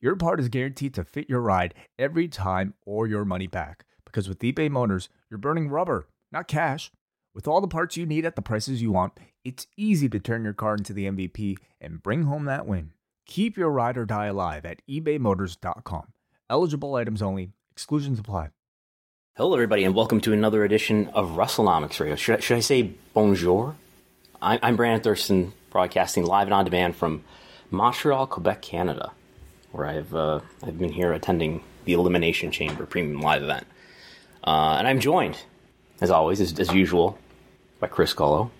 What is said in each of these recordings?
your part is guaranteed to fit your ride every time or your money back. Because with eBay Motors, you're burning rubber, not cash. With all the parts you need at the prices you want, it's easy to turn your car into the MVP and bring home that win. Keep your ride or die alive at ebaymotors.com. Eligible items only, exclusions apply. Hello, everybody, and welcome to another edition of WrestleNomics Radio. Should I, should I say bonjour? I, I'm Brandon Thurston, broadcasting live and on demand from Montreal, Quebec, Canada, where I've uh, I've been here attending the Elimination Chamber Premium Live event. Uh, and I'm joined, as always, as, as usual, by Chris Gullo,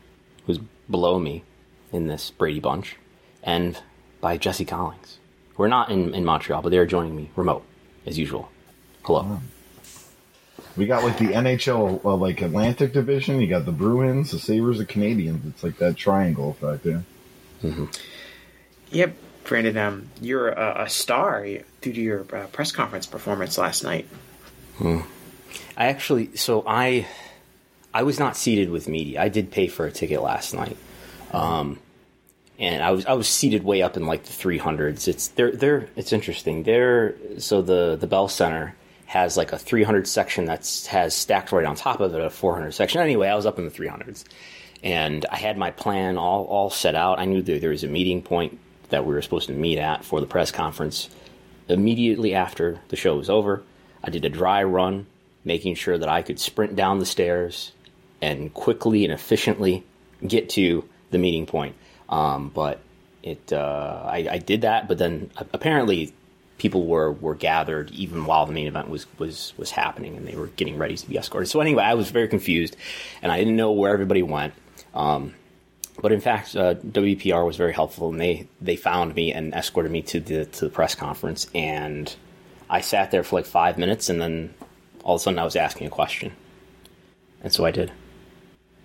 who's below me in this Brady bunch, and by Jesse Collins. We're not in, in Montreal, but they're joining me remote, as usual. Hello. We got like the NHL, uh, like Atlantic Division. You got the Bruins, the Sabres, the Canadiens. It's like that triangle effect there. Yep, Brandon, um, you're a, a star due to your uh, press conference performance last night. I actually, so I, I was not seated with media. I did pay for a ticket last night, um, and I was I was seated way up in like the three hundreds. It's they're they're it's interesting. They're so the the Bell Center has like a 300 section that's has stacked right on top of it a 400 section. Anyway, I was up in the 300s, and I had my plan all all set out. I knew that there was a meeting point that we were supposed to meet at for the press conference. Immediately after the show was over, I did a dry run, making sure that I could sprint down the stairs and quickly and efficiently get to the meeting point. Um, but it, uh, I, I did that, but then apparently people were, were gathered even while the main event was, was, was happening and they were getting ready to be escorted. So anyway, I was very confused and I didn't know where everybody went. Um, but in fact, uh, WPR was very helpful, and they, they found me and escorted me to the to the press conference. And I sat there for like five minutes, and then all of a sudden I was asking a question, and so I did.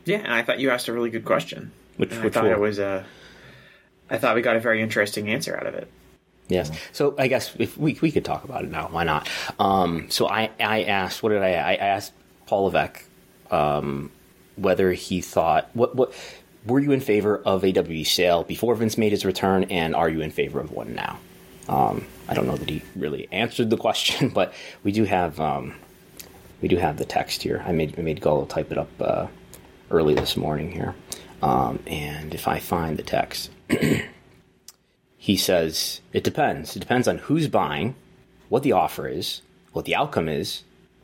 Yeah, and I thought you asked a really good question. Which, And I thought one? it was a. I thought we got a very interesting answer out of it. Yes. So I guess if we we could talk about it now, why not? Um, so I I asked what did I I asked Paul Levesque um, whether he thought what what were you in favor of a WWE sale before Vince made his return, and are you in favor of one now? Um, I don't know that he really answered the question, but we do have um, we do have the text here. I made I made Gullo type it up uh, early this morning here, um, and if I find the text, he says it depends. It depends on who's buying, what the offer is, what the outcome is.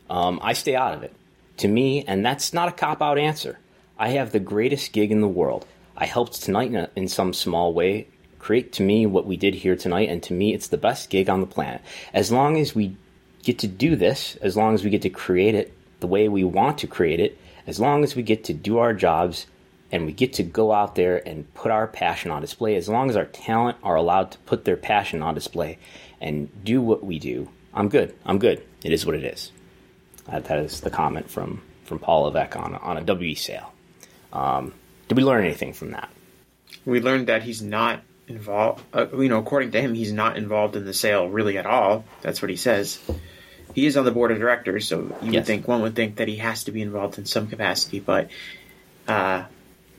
Um, I stay out of it. To me, and that's not a cop out answer. I have the greatest gig in the world. I helped tonight in, a, in some small way create to me what we did here tonight, and to me, it's the best gig on the planet. As long as we get to do this, as long as we get to create it the way we want to create it, as long as we get to do our jobs and we get to go out there and put our passion on display, as long as our talent are allowed to put their passion on display and do what we do, I'm good. I'm good. It is what it is. That, is the comment from, from Paul Levesque on on a WE sale. Um, did we learn anything from that? We learned that he's not involved. Uh, you know, according to him, he's not involved in the sale really at all. That's what he says. He is on the board of directors, so you would think one would think that he has to be involved in some capacity, but uh,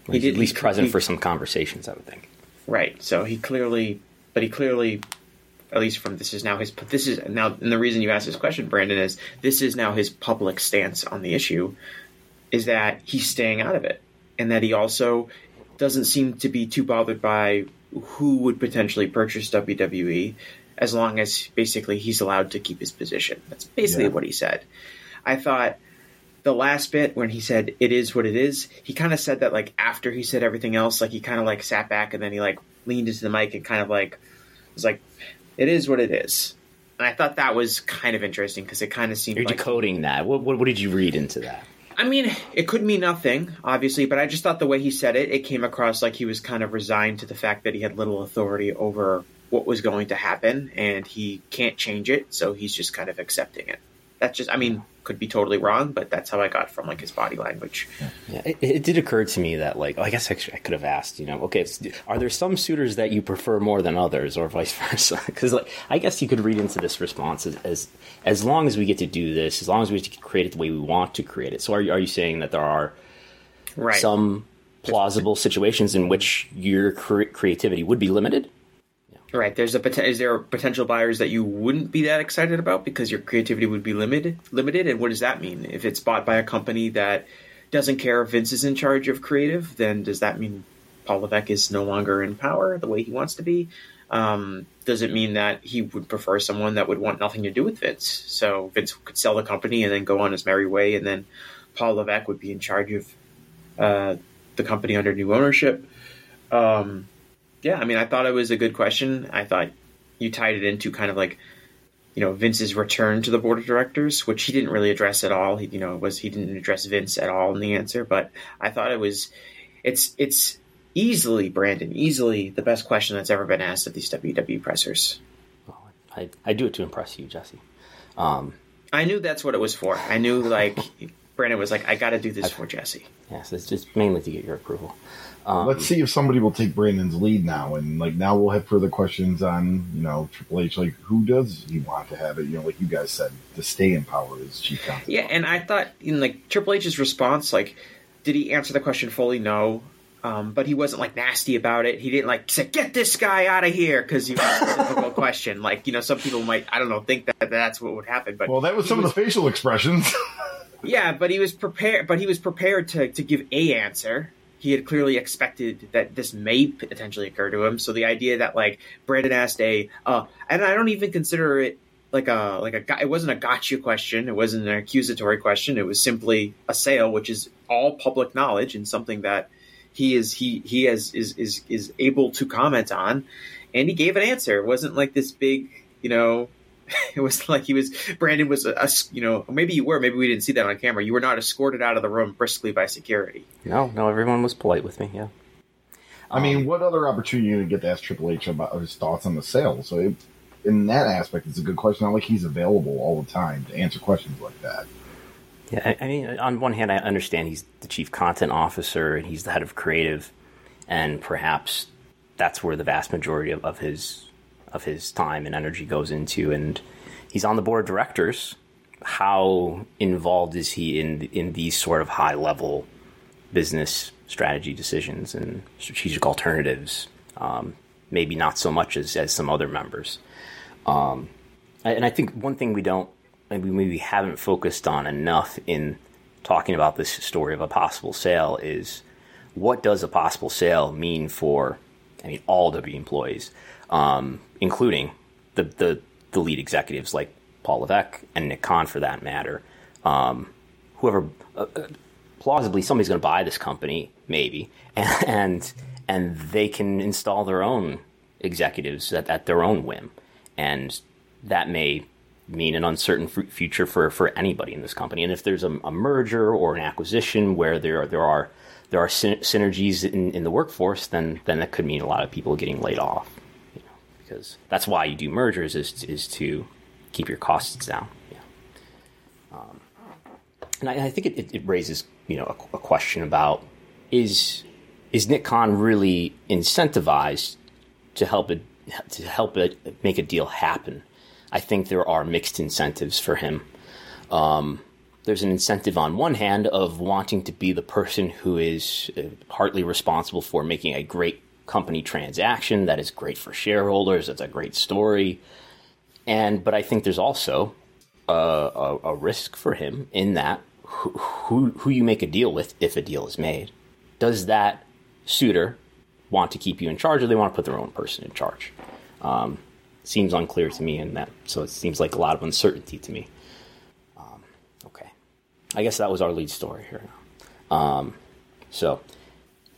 he He's did at least he- present he- for some conversations, I would think. Right. So he clearly, but he clearly, at least from this is now his. This is now, and the reason you asked this question, Brandon, is this is now his public stance on the issue, is that he's staying out of it, and that he also doesn't seem to be too bothered by who would potentially purchase WWE, as long as basically he's allowed to keep his position. That's basically Yeah. what he said. I thought the last bit when he said it is what it is he kind of said that like after he said everything else like he kind of like sat back and then he like leaned into the mic and kind of like was like it is what it is and i thought that was kind of interesting because it kind of seemed You're like decoding that. What, what, what did you read into that? I mean it could mean nothing obviously but i just thought the way he said it it came across like he was kind of resigned to the fact that he had little authority over what was going to happen and he can't change it so he's just kind of accepting it. That's just, I mean, could be totally wrong, but that's how I got from like his body language. Yeah, it, it did occur to me that like I guess I could have asked, you know, okay, are there some suitors that you prefer more than others, or vice versa? Because like I guess you could read into this response as, as as long as we get to do this, as long as we create it the way we want to create it. So are you are you saying that there are Right. some plausible situations in which your cre- creativity would be limited? Right. There's a is there potential buyers that you wouldn't be that excited about because your creativity would be limited limited and what does that mean? If it's bought by a company that doesn't care if Vince is in charge of creative, then does that mean Paul Levesque is no longer in power the way he wants to be? Um, does it mean that he would prefer someone that would want nothing to do with Vince? So Vince could sell the company and then go on his merry way, and then Paul Levesque would be in charge of uh, the company under new ownership. Um, yeah, I mean, I thought it was a good question. I thought you tied it into kind of like, you know, Vince's return to the board of directors, which he didn't really address at all. He, you know, was he didn't address Vince at all in the answer, but I thought it was, it's it's easily Brandon, easily the best question that's ever been asked of these WWE pressers. I, I do it to impress you, Jesse. Um, I knew that's what it was for. I knew like Brandon was like, I got to do this for Jesse. yes, it's just mainly to get your approval. Let's see if somebody will take Brandon's lead now, and like now we'll have further questions on you know Triple H. Like, who does he want to have it? You know, like you guys said, to stay in power is chief counsel. Yeah, and I thought in like Triple H's response, like, did he answer the question fully? No. Um, but he wasn't like nasty about it. He didn't like say, "Get this guy out of here" because you asked a difficult question. Like you know, some people might I don't know think that that's what would happen. But Well, that was he some of the facial expressions. yeah, but he was prepared. But he was prepared to to give a answer. He had clearly expected that this may potentially occur to him. So the idea that like Brandon asked a, uh, and I don't even consider it like a like a it wasn't a gotcha question. It wasn't an accusatory question. It was simply a sale, which is all public knowledge and something that he is he he has is is is able to comment on. And he gave an answer. It wasn't like this big, you know, it was like he was Brandon was a, a s- you know maybe you were maybe we didn't see that on camera. You were not escorted out of the room briskly by security. No, no, everyone was polite with me. Yeah. I mean, um, what other opportunity you get to ask Triple H about his thoughts on the sale? So, it, in that aspect, it's a good question. Not like he's available all the time to answer questions like that. Yeah, I, I mean, on one hand, I understand he's the chief content officer and he's the head of creative, and perhaps that's where the vast majority of, of his of his time and energy goes into. And he's on the board of directors. How involved is he in in these sort of high level business strategy decisions and strategic alternatives? Um, maybe not so much as as some other members. Um, and I think one thing we don't maybe we haven't focused on enough in talking about this story of a possible sale is what does a possible sale mean for I mean all W employees, um, including the, the the lead executives like Paul Levesque and Nick Khan for that matter. Um, whoever uh, uh, plausibly somebody's going to buy this company maybe and and they can install their own executives at, at their own whim and that may mean an uncertain f- future for, for anybody in this company. And if there's a, a merger or an acquisition where there are, there are there are syn- synergies in, in the workforce, then then that could mean a lot of people getting laid off. Because that's why you do mergers is is to keep your costs down. Yeah. Um, and I, I think it, it, raises you know a, a question about is is Nick Khan really incentivized to help it to help it make a deal happen? I think there are mixed incentives for him. Um, there's an incentive on one hand of wanting to be the person who is uh, partly responsible for making a great company transaction that is great for shareholders. It's a great story, and but I think there's also a, a, a risk for him in that who, who who you make a deal with if a deal is made. Does that suitor want to keep you in charge, or they want to put their own person in charge? Um, seems unclear to me and that so it seems like a lot of uncertainty to me um, okay i guess that was our lead story here um, so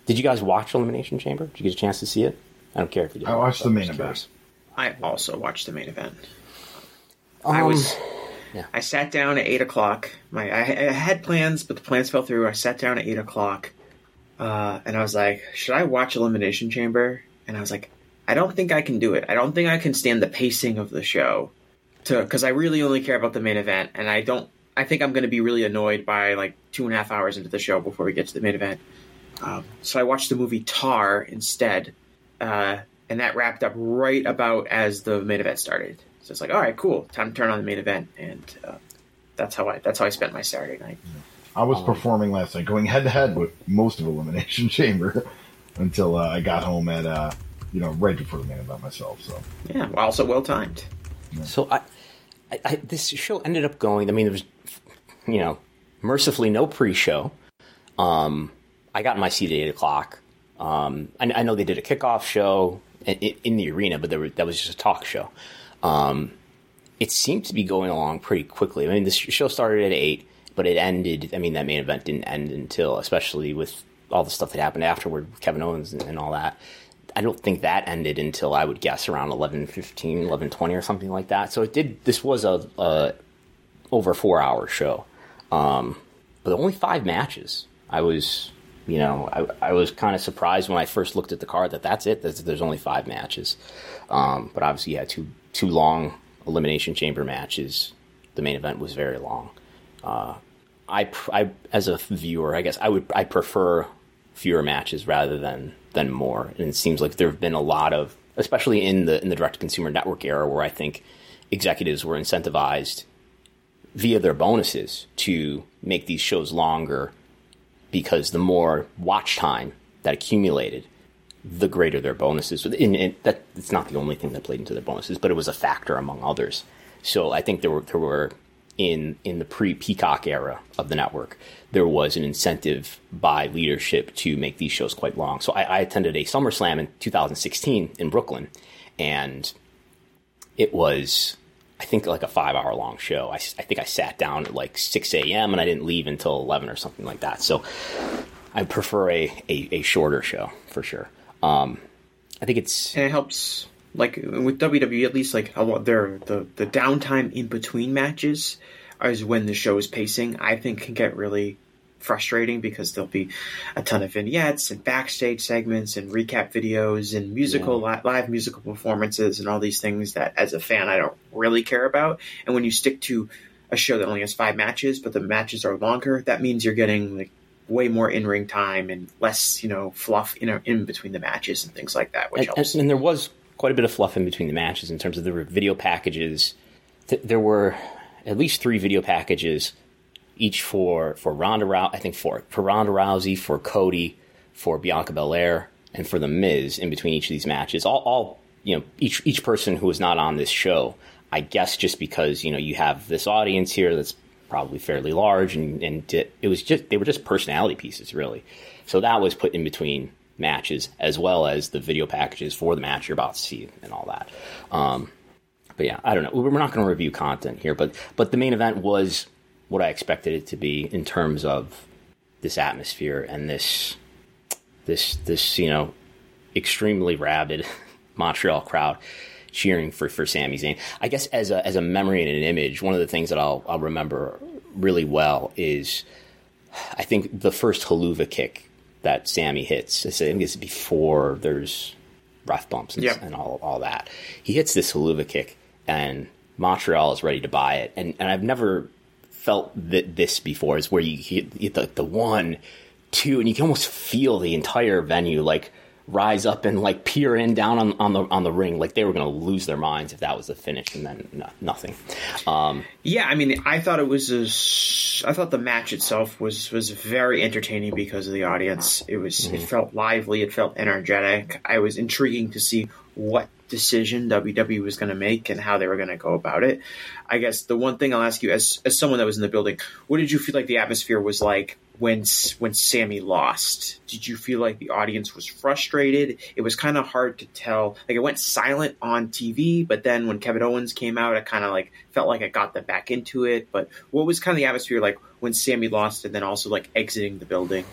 did you guys watch elimination chamber did you get a chance to see it i don't care if you did I watched the main event. I also watched the main event. I Um, was. yeah. I sat down at eight o'clock. My I, I had plans, but the plans fell through. I sat down at eight o'clock, uh, and I was like, "Should I watch Elimination Chamber?" And I was like, "I don't think I can do it. I don't think I can stand the pacing of the show to because I really only care about the main event, and I don't. I think I'm going to be really annoyed by like two and a half hours into the show before we get to the main event. Um, so I watched the movie Tar instead, uh, and that wrapped up right about as the main event started. So it's like, all right, cool, time to turn on the main event, and uh, that's how I that's how I spent my Saturday night. I was performing last night, going head to head with most of Elimination Chamber until uh, I got home at uh, you know right before the main event by myself. So Yeah, well, also well timed. So I, I, I, this show ended up going. I mean, there was, you know, mercifully no pre-show. Um, I got in my seat at eight o'clock. Um, I, I know they did a kickoff show in, in the arena, but were, that was just a talk show. Um, it seemed to be going along pretty quickly. I mean, the show started at eight, but it ended. I mean, that main event didn't end until, especially with all the stuff that happened afterward, with Kevin Owens and, and all that. I don't think that ended until I would guess around 11:15, 11:20 or something like that. So it did. This was a, a over four hour show, um, but only five matches. I was, you know, I, I was kind of surprised when I first looked at the card that that's it. There's, there's only five matches, um, but obviously had two two long elimination chamber matches. The main event was very long. Uh, I, I, as a viewer, I guess I would I prefer fewer matches rather than than more. And it seems like there have been a lot of, especially in the in the direct consumer network era, where I think executives were incentivized via their bonuses to make these shows longer because the more watch time that accumulated, the greater their bonuses. And, that it's not the only thing that played into their bonuses, but it was a factor among others. So I think there were there were in in the pre Peacock era of the network, there was an incentive by leadership to make these shows quite long. So I, I attended a SummerSlam in 2016 in Brooklyn, and it was I think like a five hour long show. I, I think I sat down at like 6 a.m. and I didn't leave until 11 or something like that. So I prefer a, a, a shorter show for sure. Um, I think it's and it helps like with WWE at least like a lot the the downtime in between matches is when the show is pacing. I think can get really frustrating because there'll be a ton of vignettes and backstage segments and recap videos and musical li- live musical performances and all these things that as a fan I don't really care about. And when you stick to a show that only has five matches, but the matches are longer, that means you're getting like way more in ring time and less, you know, fluff in in between the matches and things like that, which and, helps. and there was quite a bit of fluff in between the matches in terms of the video packages. Th- there were at least three video packages, each for for Ronda Rousey, I think for for Ronda Rousey, for Cody, for Bianca Belair, and for the Miz in between each of these matches. All, all you know, each each person who was not on this show, I guess, just because you know you have this audience here that's probably fairly large, and and it was just they were just personality pieces really. So that was put in between matches as well as the video packages for the match you're about to see and all that. Um, but yeah, I don't know. We're not going to review content here, but but the main event was what I expected it to be in terms of this atmosphere and this this this you know extremely rabid Montreal crowd cheering for for Sami Zayn. I guess as a as a memory and an image, one of the things that I'll I'll remember really well is I think the first Helluva kick that Sami hits. I think it's before there's ref bumps and, Yep. and all all that. He hits this Helluva kick, and Montreal is ready to buy it. And and I've never felt that this before. Is where you hit hit the, the one, two, and you can almost feel the entire venue like rise up and like peer in down on, on the on the ring like they were going to lose their minds if that was the finish and then no, nothing um, Yeah, I mean, I thought it was a I thought the match itself was was very entertaining because of the audience. It was it felt lively, it felt energetic. I was intriguing to see what decision WWE was going to make and how they were going to go about it. I guess the one thing I'll ask you, as as someone that was in the building, what did you feel like the atmosphere was like when when Sami lost? Did you feel like the audience was frustrated? It was kind of hard to tell. Like it went silent on TV, but then when Kevin Owens came out, it kind of like felt like it got them back into it. But what was kind of the atmosphere like when Sami lost, and then also like exiting the building?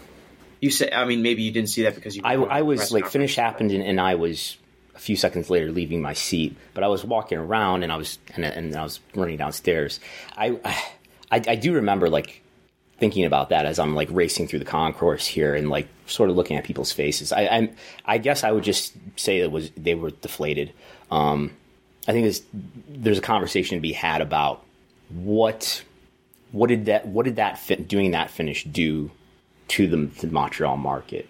You said, I mean, maybe you didn't see that because you. I, I was like finish happened and, and I was a few seconds later leaving my seat, but I was walking around and I was and, and I was running downstairs. I, I I do remember like thinking about that as I'm like racing through the concourse here and like sort of looking at people's faces. I I'm, I guess I would just say it was they were deflated. Um, I think there's there's a conversation to be had about what what did that what did that fit, doing that finish do to the, the Montreal market,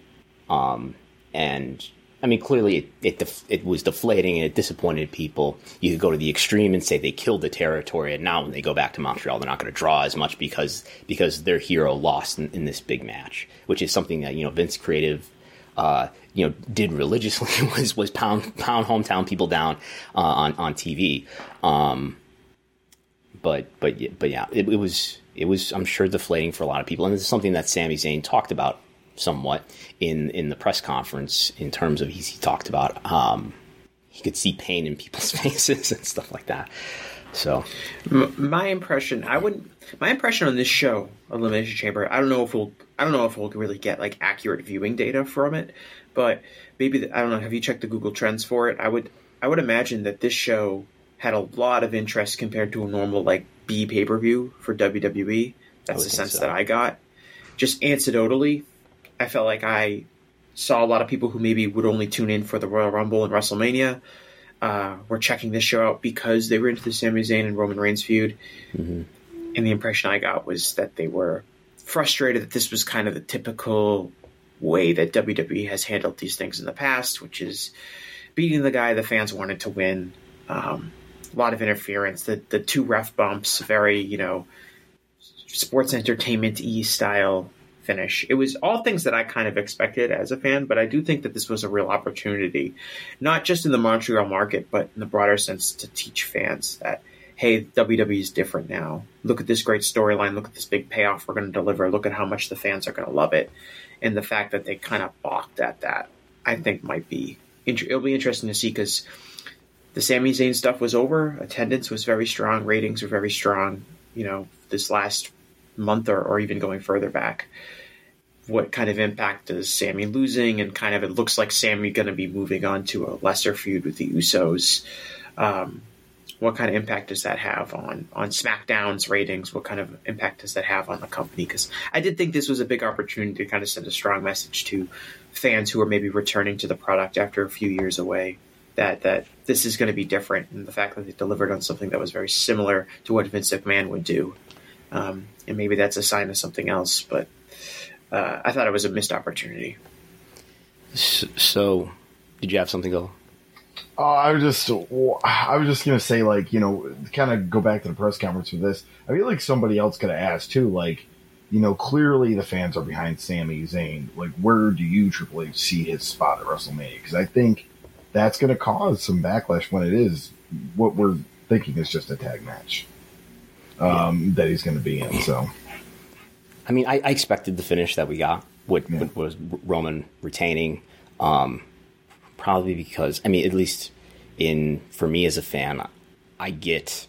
um, and I mean, clearly it, it, def- it was deflating and it disappointed people. You could go to the extreme and say they killed the territory, and now when they go back to Montreal, they're not going to draw as much because because their hero lost in, in, this big match, which is something that you know Vince Creative, uh, you know, did religiously was was pound pound hometown people down uh, on on TV. Um, but but but yeah, it, it was it was I'm sure deflating for a lot of people, and this is something that Sami Zayn talked about somewhat in in the press conference in terms of he, he talked about um, he could see pain in people's faces and stuff like that. So, M- my impression, I would, my impression on this show, Elimination Chamber, I don't know if we'll, I don't know if we'll really get like accurate viewing data from it, but maybe the, I don't know. Have you checked the Google Trends for it? I would, I would imagine that this show had a lot of interest compared to a normal like B pay per view for WWE. That's the sense so. that I got. Just anecdotally, I felt like I saw a lot of people who maybe would only tune in for the Royal Rumble and WrestleMania uh, were checking this show out because they were into the Sami Zayn and Roman Reigns feud. Mm-hmm. And the impression I got was that they were frustrated that this was kind of the typical way that WWE has handled these things in the past, which is beating the guy the fans wanted to win. Um, a lot of interference. The the two ref bumps, very you know, sports entertainment e style finish. It was all things that I kind of expected as a fan, but I do think that this was a real opportunity, not just in the Montreal market, but in the broader sense to teach fans that, hey, WWE is different now. Look at this great storyline. Look at this big payoff we're going to deliver. Look at how much the fans are going to love it. And the fact that they kind of balked at that, I think might be, it'll be interesting to see because the Sami Zayn stuff was over. Attendance was very strong. Ratings were very strong. You know, this last month or, or even going further back what kind of impact does Sami losing, and kind of it looks like Sami going to be moving on to a lesser feud with the Usos. Um, what kind of impact does that have on on SmackDown's ratings? What kind of impact does that have on the company? Because I did think this was a big opportunity to kind of send a strong message to fans who are maybe returning to the product after a few years away. That that this is going to be different, and the fact that they delivered on something that was very similar to what Vince McMahon would do, um, and maybe that's a sign of something else. But uh, I thought it was a missed opportunity. So, did you have something go? Uh, I was just, I was just gonna say, like, you know, kind of go back to the press conference with this. I feel like somebody else could have asked too, like, you know, clearly the fans are behind Sami Zayn. Like, where do you Triple H see his spot at WrestleMania? Because I think that's going to cause some backlash when it is what we're thinking is just a tag match um, yeah. that he's going to be in. So I mean, I, I expected the finish that we got, what, yeah. was Roman retaining. Um, probably because, I mean, at least in for me as a fan, I get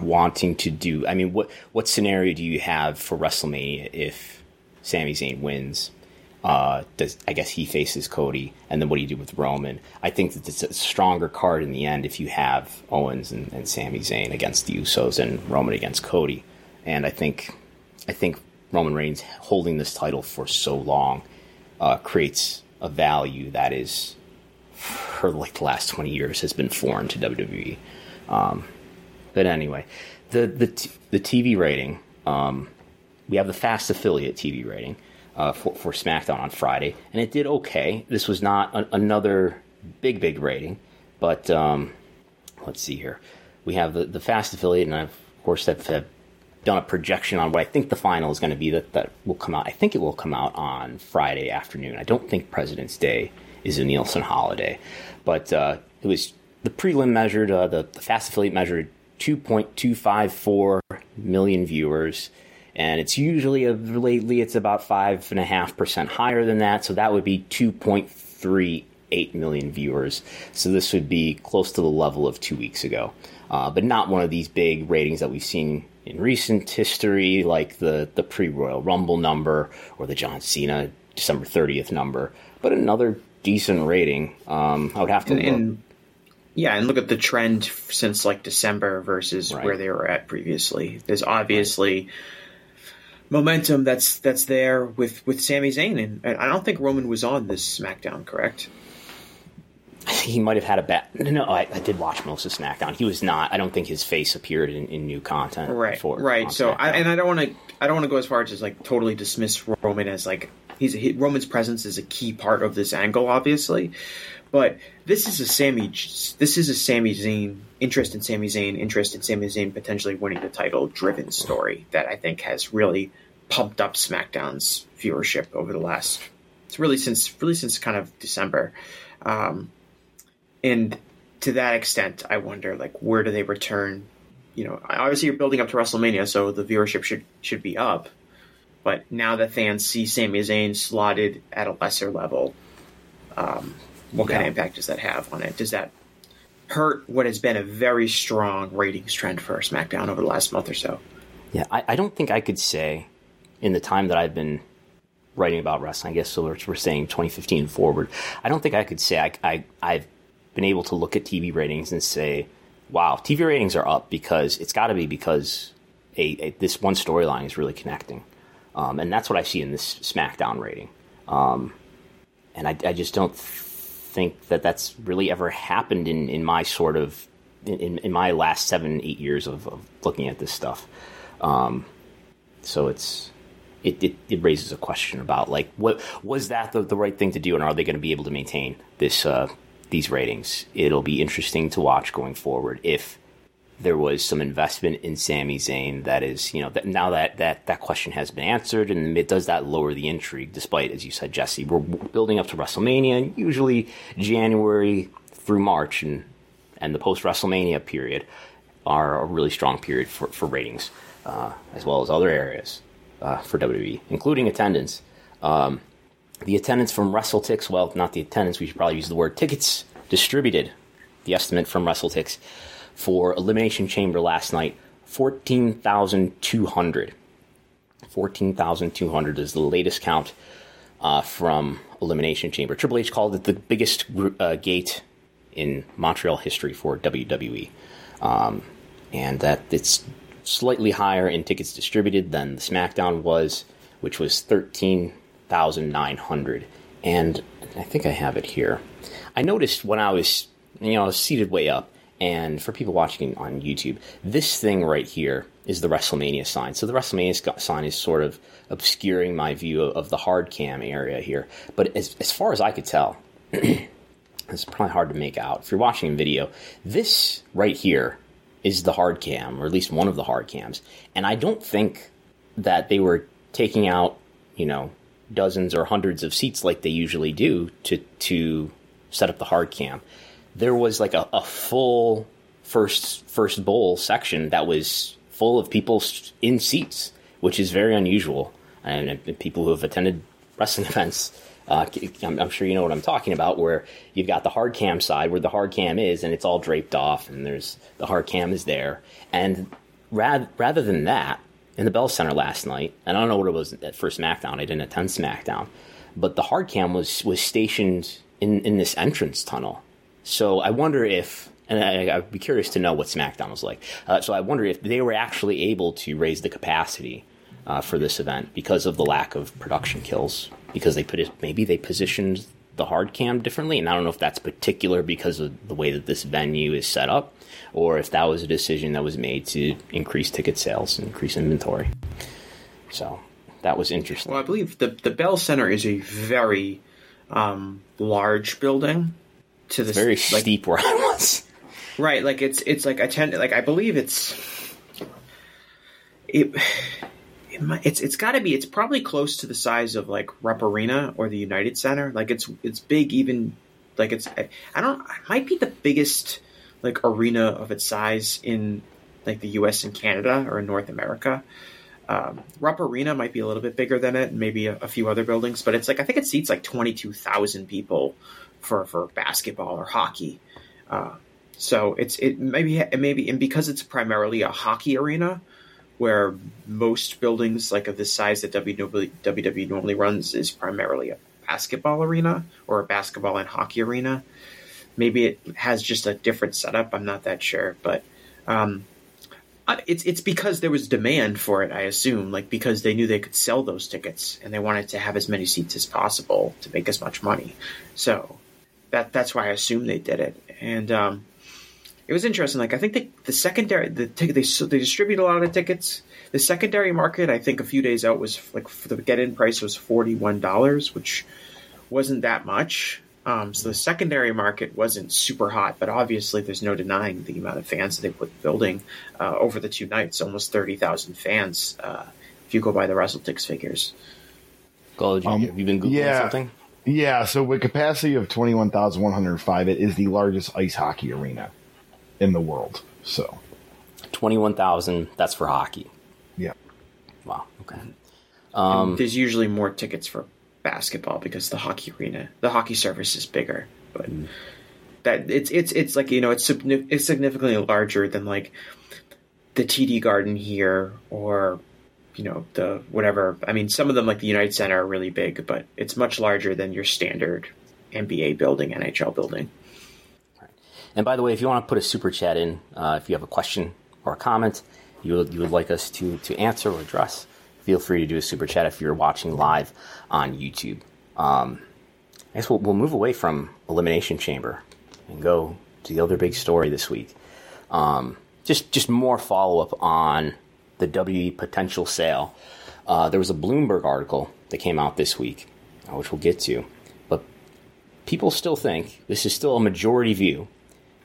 wanting to do. I mean, what what scenario do you have for WrestleMania if Sami Zayn wins? Uh, does I guess he faces Cody, and then what do you do with Roman? I think that it's a stronger card in the end if you have Owens and, and Sami Zayn against the Usos and Roman against Cody. And I think, I think Roman Reigns holding this title for so long uh, creates a value that is for like the last 20 years has been foreign to WWE. Um, but anyway, the the t- the TV rating, um, we have the fast affiliate TV rating uh, for for SmackDown on Friday, and it did okay. This was not a- another big big rating, but um, let's see here. We have the, the fast affiliate, and I've, of course have, have done a projection on what I think the final is going to be that, that will come out. I think it will come out on Friday afternoon. I don't think President's Day is a Nielsen holiday, but uh, it was the prelim measured, uh, the, the fast affiliate measured 2.254 million viewers. And it's usually a, lately it's about five and a half percent higher than that. So that would be 2.38 million viewers. So this would be close to the level of two weeks ago, uh, but not one of these big ratings that we've seen in recent history, like the, the pre Royal Rumble number or the John Cena December 30th number, but another decent rating. Um, I would have to. And, and, yeah, and look at the trend since like December versus right. where they were at previously. There's obviously. Momentum that's that's there with with Sami Zayn, and I don't think Roman was on this SmackDown, correct? I he might have had a bad. No, I, I, did watch most of SmackDown. He was not. I don't think his face appeared in, in new content. Right. For, right. So, I, and I don't want to. I don't want to go as far as just like totally dismiss Roman as like he's he, Roman's presence is a key part of this angle, obviously. But this is a Sami. This is a Sami Zayn interest in Sami Zayn, interest in Sami Zayn potentially winning the title driven story that I think has really pumped up SmackDown's viewership over the last. It's really since really since kind of December. Um, and to that extent, I wonder like where do they return? You know, obviously you're building up to WrestleMania, so the viewership should should be up. But now that fans see Sami Zayn slotted at a lesser level, um, what yeah. kind of impact does that have on it? Does that hurt what has been a very strong ratings trend for SmackDown over the last month or so? Yeah, I, I don't think I could say in the time that I've been writing about wrestling, I guess so we're saying 2015 forward, I don't think I could say I, I, I've been able to look at TV ratings and say, wow, TV ratings are up because it's got to be because a, a, this one storyline is really connecting. Um, and that's what I see in this SmackDown rating. Um, and I, I, just don't think that that's really ever happened in, in my sort of in, in my last seven eight years of, of looking at this stuff. Um, so it's it, it, it, raises a question about like what was that the, the right thing to do, and are they going to be able to maintain this uh, these ratings? It'll be interesting to watch going forward if there was some investment in Sami Zayn that is, you know, that now that, that that question has been answered, and it, does that lower the intrigue? Despite, as you said, Jesse, we're building up to WrestleMania, and usually January through March and and the post WrestleMania period are a really strong period for, for ratings, uh, as well as other areas uh, for WWE, including attendance. Um, the attendance from WrestleTix, well, not the attendance, we should probably use the word tickets distributed. The estimate from WrestleTix for Elimination Chamber last night 14,200. 14,200 is the latest count uh, from Elimination Chamber. Triple H called it the biggest uh, gate in Montreal history for WWE. Um, and that it's slightly higher in tickets distributed than the SmackDown was, which was 13,900. And I think I have it here. I noticed when I was, you know, I was seated way up, and for people watching on YouTube, this thing right here is the WrestleMania sign. So the WrestleMania sign is sort of obscuring my view of the hard cam area here. But as, as far as I could tell, it's probably hard to make out. If you're watching a video, this right here is the hard cam, or at least one of the hard cams. And I don't think that they were taking out, you know, dozens or hundreds of seats like they usually do to to set up the hard cam there was like a, a full first first bowl section that was full of people in seats, which is very unusual. And, and people who have attended wrestling events, uh, I'm, I'm, sure you know what I'm talking about. Where you've got the hard cam side, where the hard cam is, and it's all draped off, and there's the hard cam is there. And rather rather than that, in the Bell Center last night, and I don't know what it was at first SmackDown. I didn't attend SmackDown, but the hard cam was was stationed in in this entrance tunnel so I wonder if, and I, would be curious to know what SmackDown was like. Uh, so I wonder if they were actually able to raise the capacity uh, for this event because of the lack of production kills. Because they put it, maybe they positioned the hard cam differently, and I don't know if that's particular because of the way that this venue is set up, or if that was a decision that was made to increase ticket sales and increase inventory. So that was interesting. Well, I believe the the Bell Center is a very um, large building to the very like, steep where I was. Right, like it's it's like I tend like I believe it's it. It might, it's it's got to be it's probably close to the size of like Rupp Arena or the United Center. Like it's it's big even like it's I, I don't it might be the biggest like arena of its size in like the U.S. and Canada or in North America. Um, Rupp Arena might be a little bit bigger than it, and maybe a, a few other buildings, but it's like I think it seats like twenty two thousand people for for basketball or hockey. Uh, so it's it maybe maybe and because it's primarily a hockey arena, where most buildings like of the size that WWE, normally runs is primarily a basketball arena or a basketball and hockey arena. Maybe it has just a different setup. I'm not that sure, but um, it's it's because there was demand for it. I assume, like because they knew they could sell those tickets and they wanted to have as many seats as possible to make as much money. So that that's why I assume they did it. And um, it was interesting. Like I think they, the secondary the ticket they they distribute a lot of tickets. The secondary market, I think, a few days out was like for the get in price was forty one dollars, which wasn't that much. Um, so the secondary market wasn't super hot, but obviously there's no denying the amount of fans that they put the building uh, over the two nights. Almost thirty thousand fans, uh, if you go by the WrestleTix figures. Gullo, um, have you been googling yeah, something? Yeah. So with capacity of twenty one thousand one hundred five, it is the largest ice hockey arena in the world. So twenty one thousand. That's for hockey. Yeah. Wow. Okay. Um, there's usually more tickets for basketball because the hockey arena, the hockey surface is bigger, but mm. that it's it's it's like you know it's it's significantly larger than like the TD Garden here or you know the whatever. I mean, some of them like the United Center are really big, but it's much larger than your standard NBA building, NHL building. And by the way, if you want to put a super chat in, uh, if you have a question or a comment you would, you would like us to, to answer or address, feel free to do a super chat if you're watching live on YouTube. Um, I guess we'll, we'll move away from Elimination Chamber and go to the other big story this week. Um, just just more follow up on the WWE potential sale. Uh, there was a Bloomberg article that came out this week, uh, which we'll get to, but people still think this is still a majority view.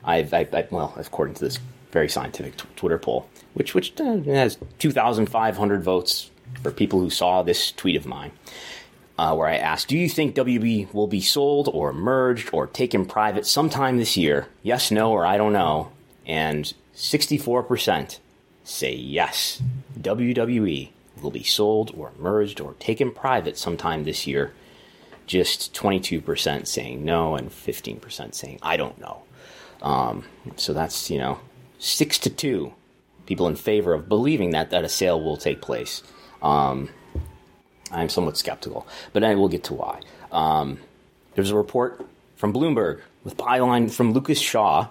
I've, I, I, well, according to this very scientific t- Twitter poll, which which uh, has 2,500 votes for people who saw this tweet of mine, uh, where I asked, Do you think WB will be sold or merged or taken private sometime this year? Yes, no, or I don't know. And 64% say yes. WWE will be sold or merged or taken private sometime this year. Just 22% saying no and 15% saying I don't know. Um, so that's, you know, six to two people in favor of believing that, that a sale will take place. Um, I'm somewhat skeptical, but I will get to why. Um, there's a report from Bloomberg with byline from Lucas Shaw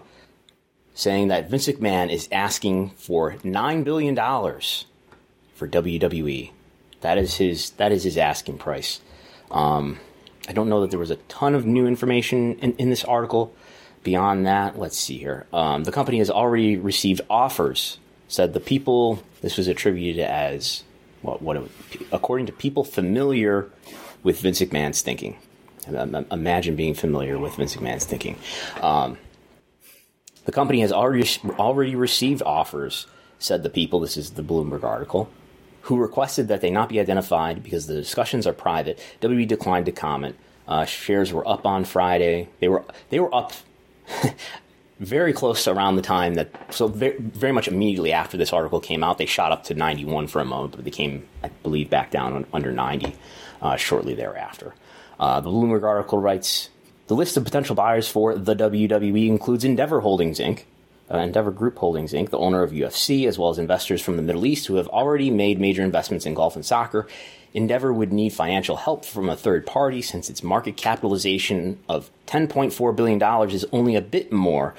saying that Vince McMahon is asking for nine billion dollars for WWE. That is his that is his asking price. Um, I don't know that there was a ton of new information in, in this article. Beyond that, let's see here. Um, the company has already received offers. Said the people. This was attributed as what, what according to people familiar with Vince McMahon's thinking. Imagine being familiar with Vince McMahon's thinking. Um, the company has already already received offers, said the people. This is the Bloomberg article, who requested that they not be identified because the discussions are private. WWE declined to comment. Uh, shares were up on Friday. They were they were up very close around the time that, so very, very, much immediately after this article came out, they shot up to 91 for a moment, but they came, I believe, back down under 90 uh, shortly thereafter. Uh, the Bloomberg article writes The list of potential buyers for the WWE includes Endeavor Holdings Inc., uh, Endeavor Group Holdings Inc., the owner of UFC, as well as investors from the Middle East who have already made major investments in golf and soccer. Endeavor would need financial help from a third party since its market capitalization of $10.4 billion is only a bit more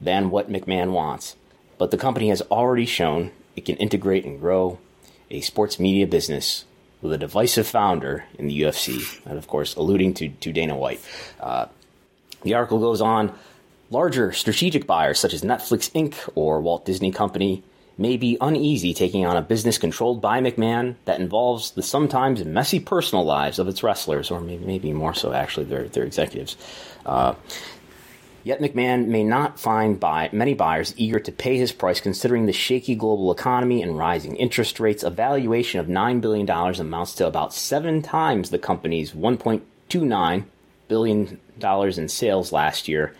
than what McMahon wants. But the company has already shown it can integrate and grow a sports media business with a divisive founder in the UFC, and of course, alluding to, to Dana White. Uh, the article goes on larger strategic buyers such as Netflix Inc. or Walt Disney Company may be uneasy taking on a business controlled by McMahon that involves the sometimes messy personal lives of its wrestlers, or maybe, more so, actually, their, their executives. Uh, yet McMahon may not find buy, many buyers eager to pay his price considering the shaky global economy and rising interest rates. A valuation of $9 billion amounts to about seven times the company's $1.29 billion in sales last year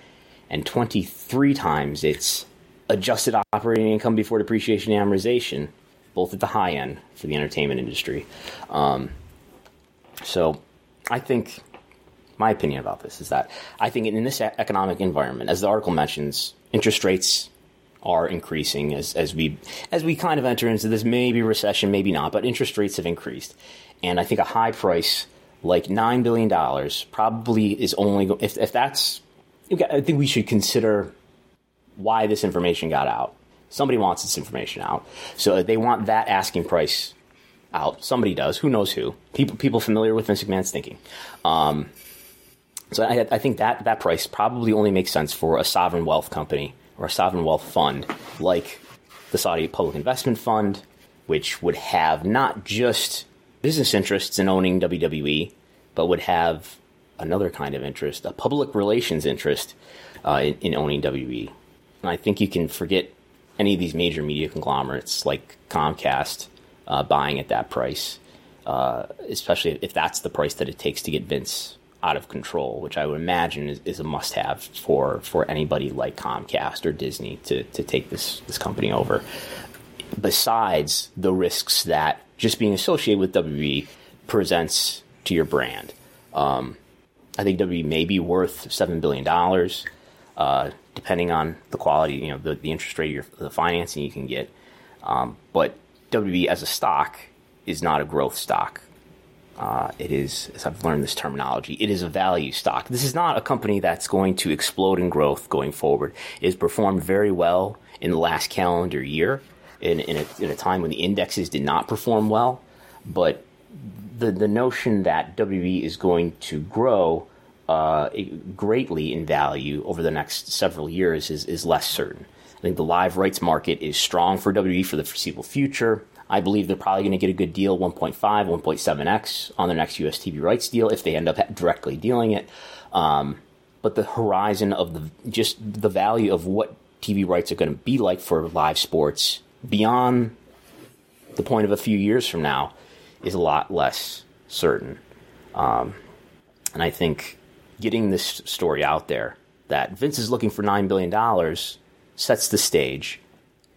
and 23 times its adjusted operating income before depreciation and amortization, both at the high end for the entertainment industry. Um, so I think my opinion about this is that I think in this economic environment, as the article mentions, interest rates are increasing as, as we as we kind of enter into this maybe recession, maybe not, but interest rates have increased, and I think a high price like nine billion dollars probably is only if if that's I think we should consider why this information got out. Somebody wants this information out. So they want that asking price out. Somebody does. Who knows who? People, people familiar with Vince McMahon's thinking. Um, So I, I think that that price probably only makes sense for a sovereign wealth company or a sovereign wealth fund like the Saudi Public Investment Fund, which would have not just business interests in owning WWE, but would have another kind of interest, a public relations interest uh, in, in, owning WWE. And I think you can forget any of these major media conglomerates like Comcast uh, buying at that price, uh, especially if that's the price that it takes to get Vince out of control, which I would imagine is, is a must have for, for anybody like Comcast or Disney to, to take this, this company over. Besides the risks that just being associated with WWE presents to your brand. Um, I think WWE may be worth $7 billion, uh, depending on the quality, you know, the, the interest rate, your, the financing you can get. Um, but WWE as a stock is not a growth stock. Uh, it is, as I've learned this terminology, it is a value stock. This is not a company that's going to explode in growth going forward. It has performed very well in the last calendar year, in, in, a, in a time when the indexes did not perform well. But the, the notion that WWE is going to grow uh, greatly in value over the next several years is, is less certain. I think the live rights market is strong for WWE for the foreseeable future. I believe they're probably going to get a good deal 1.5, 1.7x on their next US TV rights deal if they end up directly dealing it. Um, but the horizon of the just the value of what TV rights are going to be like for live sports beyond the point of a few years from now is a lot less certain. Um, and I think getting this story out there that Vince is looking for $9 billion sets the stage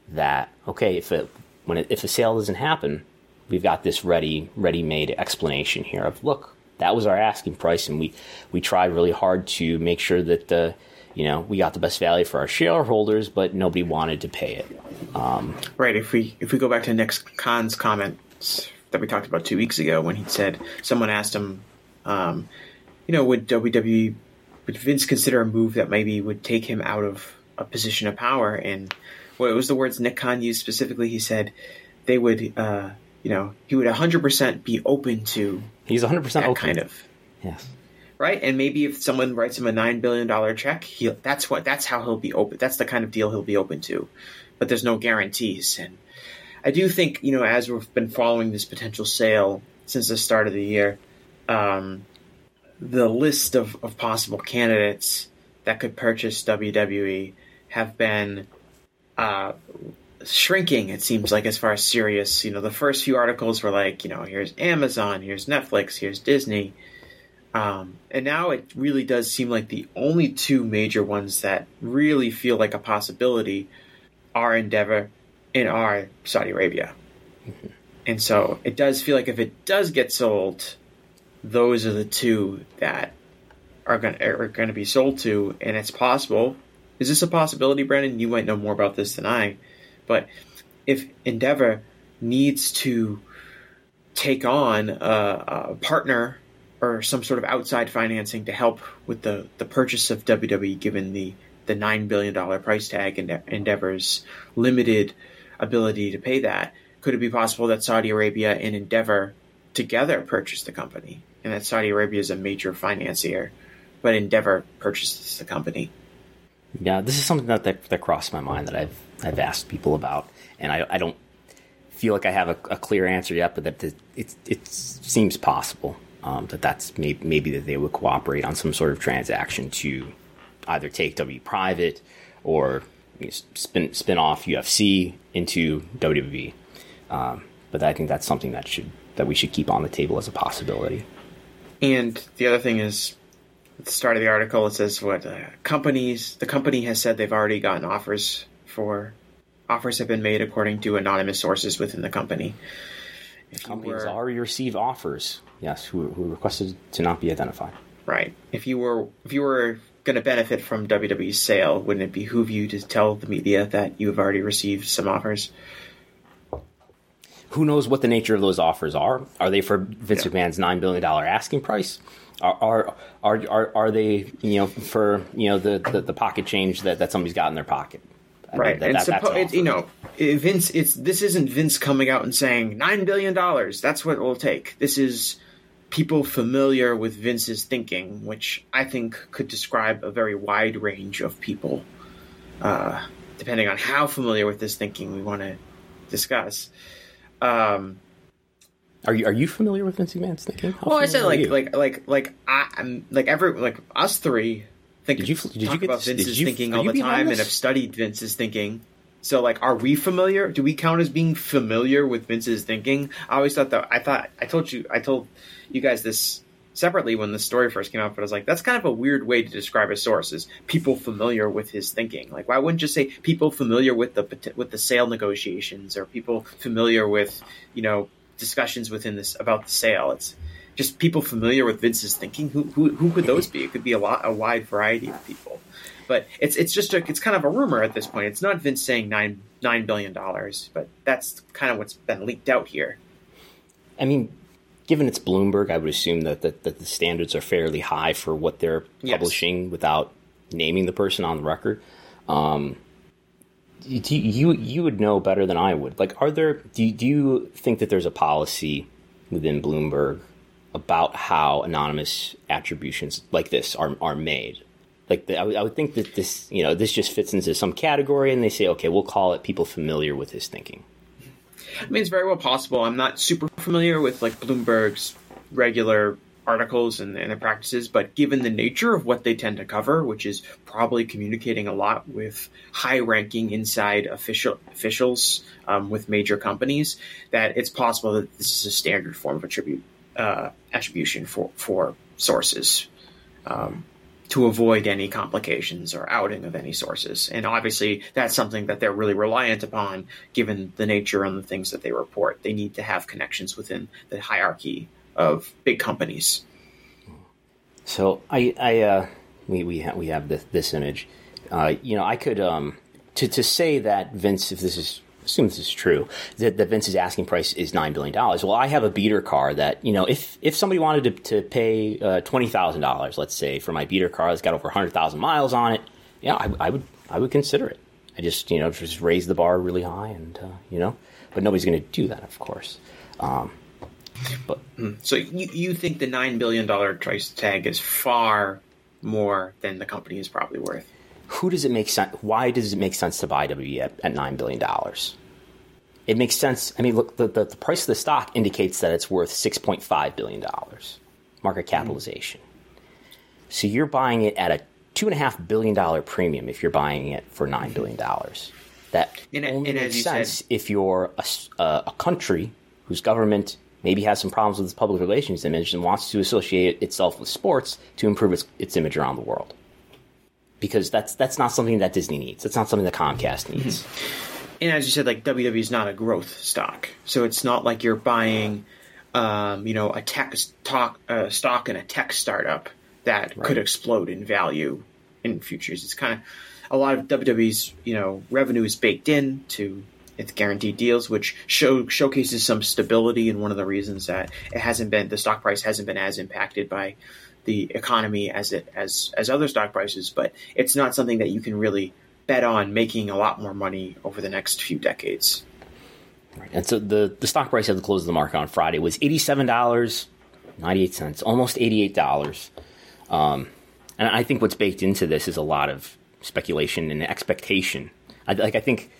that, okay, if it when it, if a sale doesn't happen, we've got this ready ready made explanation here of look, that was our asking price, and we we tried really hard to make sure that the you know we got the best value for our shareholders, but nobody wanted to pay it. Um, right. If we if we go back to Nick Khan's comments that we talked about two weeks ago, when he said someone asked him, um, you know, would WWE would Vince consider a move that maybe would take him out of a position of power and what was the words Nick Khan used specifically? He said they would, uh, you know, he would 100% be open to. He's 100% that open. kind of. Yes. Right, and maybe if someone writes him a nine billion dollar check, he that's what that's how he'll be open. That's the kind of deal he'll be open to, but there's no guarantees. And I do think you know, as we've been following this potential sale since the start of the year, um, the list of, of possible candidates that could purchase WWE have been uh, shrinking. It seems like as far as serious, you know, the first few articles were like, you know, here's Amazon, here's Netflix, here's Disney, um, and now it really does seem like the only two major ones that really feel like a possibility are Endeavor and are Saudi Arabia. Mm-hmm. And so it does feel like if it does get sold, those are the two that are going are going to be sold to, and it's possible is this a possibility, Brandon? You might know more about this than I, but if Endeavor needs to take on a, a partner or some sort of outside financing to help with the, the purchase of WWE, given the the nine billion dollar price tag and Endeavor's limited ability to pay that, could it be possible that Saudi Arabia and Endeavor together purchase the company, and that Saudi Arabia is a major financier, but Endeavor purchases the company? Yeah, this is something that, that, that crossed my mind that I've I've asked people about, and I, I don't feel like I have a, a clear answer yet, but that it it seems possible um, that that's maybe, maybe that they would cooperate on some sort of transaction to either take W private or spin spin off UFC into WWE. Um, but I think that's something that should that we should keep on the table as a possibility. And the other thing is at the start of the article, it says what uh, companies the company has said they've already gotten offers for offers have been made according to anonymous sources within the company. If Companies were, already receive offers, yes, who, who requested to not be identified. Right. If you were if you were going to benefit from WWE's sale, wouldn't it behoove you to tell the media that you have already received some offers? Who knows what the nature of those offers are? Are they for Vince yeah. McMahon's nine billion dollar asking price? Are, are are are they you know for you know the, the, the pocket change that, that somebody's got in their pocket? right, that, and that, suppo- it, you know, Vince. It's this isn't Vince coming out and saying nine billion dollars. That's what it will take. This is people familiar with Vince's thinking, which I think could describe a very wide range of people, uh, depending on how familiar with this thinking we want to discuss. Um, are you are you familiar with Vince McMahon's thinking? How well, I said like like like like I, am like every like us three think did you did you get about this, Vince's you, thinking all the time and have studied Vince's thinking. So like, are we familiar? Do we count as being familiar with Vince's thinking? I always thought that I thought I told you I told you guys this separately when the story first came out, but I was like, that's kind of a weird way to describe a source is people familiar with his thinking. Like, why wouldn't you say people familiar with the with the sale negotiations or people familiar with you know discussions within this about the sale? It's just people familiar with Vince's thinking. Who who who could those be? It could be a lot a wide variety of people. But it's it's just a, it's kind of a rumor at this point. It's not Vince saying nine nine billion dollars, but that's kind of what's been leaked out here. I mean, given it's Bloomberg, I would assume that, that, that the standards are fairly high for what they're yes. publishing without naming the person on the record. Um, you, you you would know better than I would. Like, are there? Do you, do you think that there's a policy within Bloomberg about how anonymous attributions like this are are made? Like, the, I, w- I would think that this you know this just fits into some category, and they say, okay, we'll call it people familiar with his thinking. I mean, it's very well possible. I'm not super familiar with like Bloomberg's regular articles and, and their practices, but given the nature of what they tend to cover, which is probably communicating a lot with high-ranking inside official officials um, with major companies, that it's possible that this is a standard form of attribute uh, attribution for for sources. Um, to avoid any complications or outing of any sources. And obviously, that's something that they're really reliant upon given the nature and the things that they report. They need to have connections within the hierarchy of big companies. So I, I uh, we we ha- we have this, this image. Uh, you know, I could um, to to say that Vince, if this is assume this is true, that, that Vince's asking price is nine billion dollars. Well, I have a beater car that you know, if if somebody wanted to, to pay uh, twenty thousand dollars, let's say, for my beater car that's got over hundred thousand miles on it, yeah, I, I, would I would consider it. I just you know just raise the bar really high, and uh, you know, but nobody's going to do that, of course. Um, but hmm. so you you think the nine billion dollar price tag is far more than the company is probably worth? Who does it make sense? Why does it make sense to buy WWE at, at $9 billion? It makes sense. I mean, look, the, the, the, price of the stock indicates that it's worth $6.5 billion market mm-hmm. capitalization. Mm. So you're buying it at a $2.5 billion premium if you're buying it for $9 billion. That and, only and makes sense said, if you're a, a country whose government maybe has some problems with its public relations image and wants to associate itself with sports to improve its, its image around the world because that's that's not something that Disney needs. It's not something that Comcast needs. And as you said, like WWE is not a growth stock, so it's not like you're buying, um, you know, a tech stock, uh, stock in a tech startup that right. could explode in value in futures. It's kind of a lot of WWE's you know revenue is baked in to its guaranteed deals, which show showcases some stability. And one of the reasons that it hasn't been the stock price hasn't been as impacted by the economy as it as as other stock prices, but it's not something that you can really bet on making a lot more money over the next few decades. Right. And so the, the stock price at the close of the market on Friday was $87.98, almost $88. Um, and I think what's baked into this is a lot of speculation and expectation. I, like I think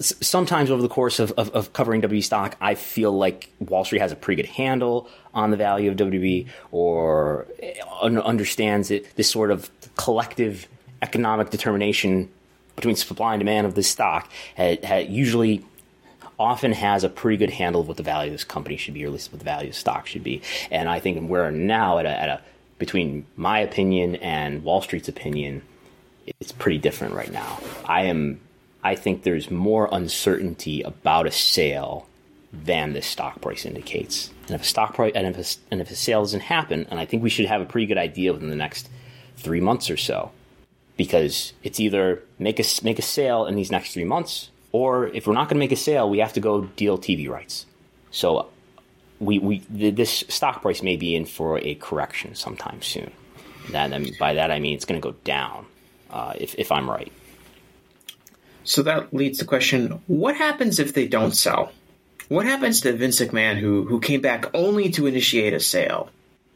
sometimes over the course of, of, of, covering WWE stock, I feel like Wall Street has a pretty good handle on the value of WWE or eh, understands it, this sort of collective economic determination between supply and demand of this stock usually often has a pretty good handle of what the value of this company should be, or at least what the value of stock should be. And I think we're now at a, at a between my opinion and Wall Street's opinion, it's pretty different right now. I am I think there's more uncertainty about a sale than this stock price indicates. And if a stock price and if a, and if a sale doesn't happen, and I think we should have a pretty good idea within the next three months or so, because it's either make a make a sale in these next three months, or if we're not going to make a sale, we have to go deal TV rights. So we we this stock price may be in for a correction sometime soon. That by that I mean it's going to go down uh, if if I'm right. So that leads to the question: What happens if they don't sell? What happens to Vince McMahon who who came back only to initiate a sale?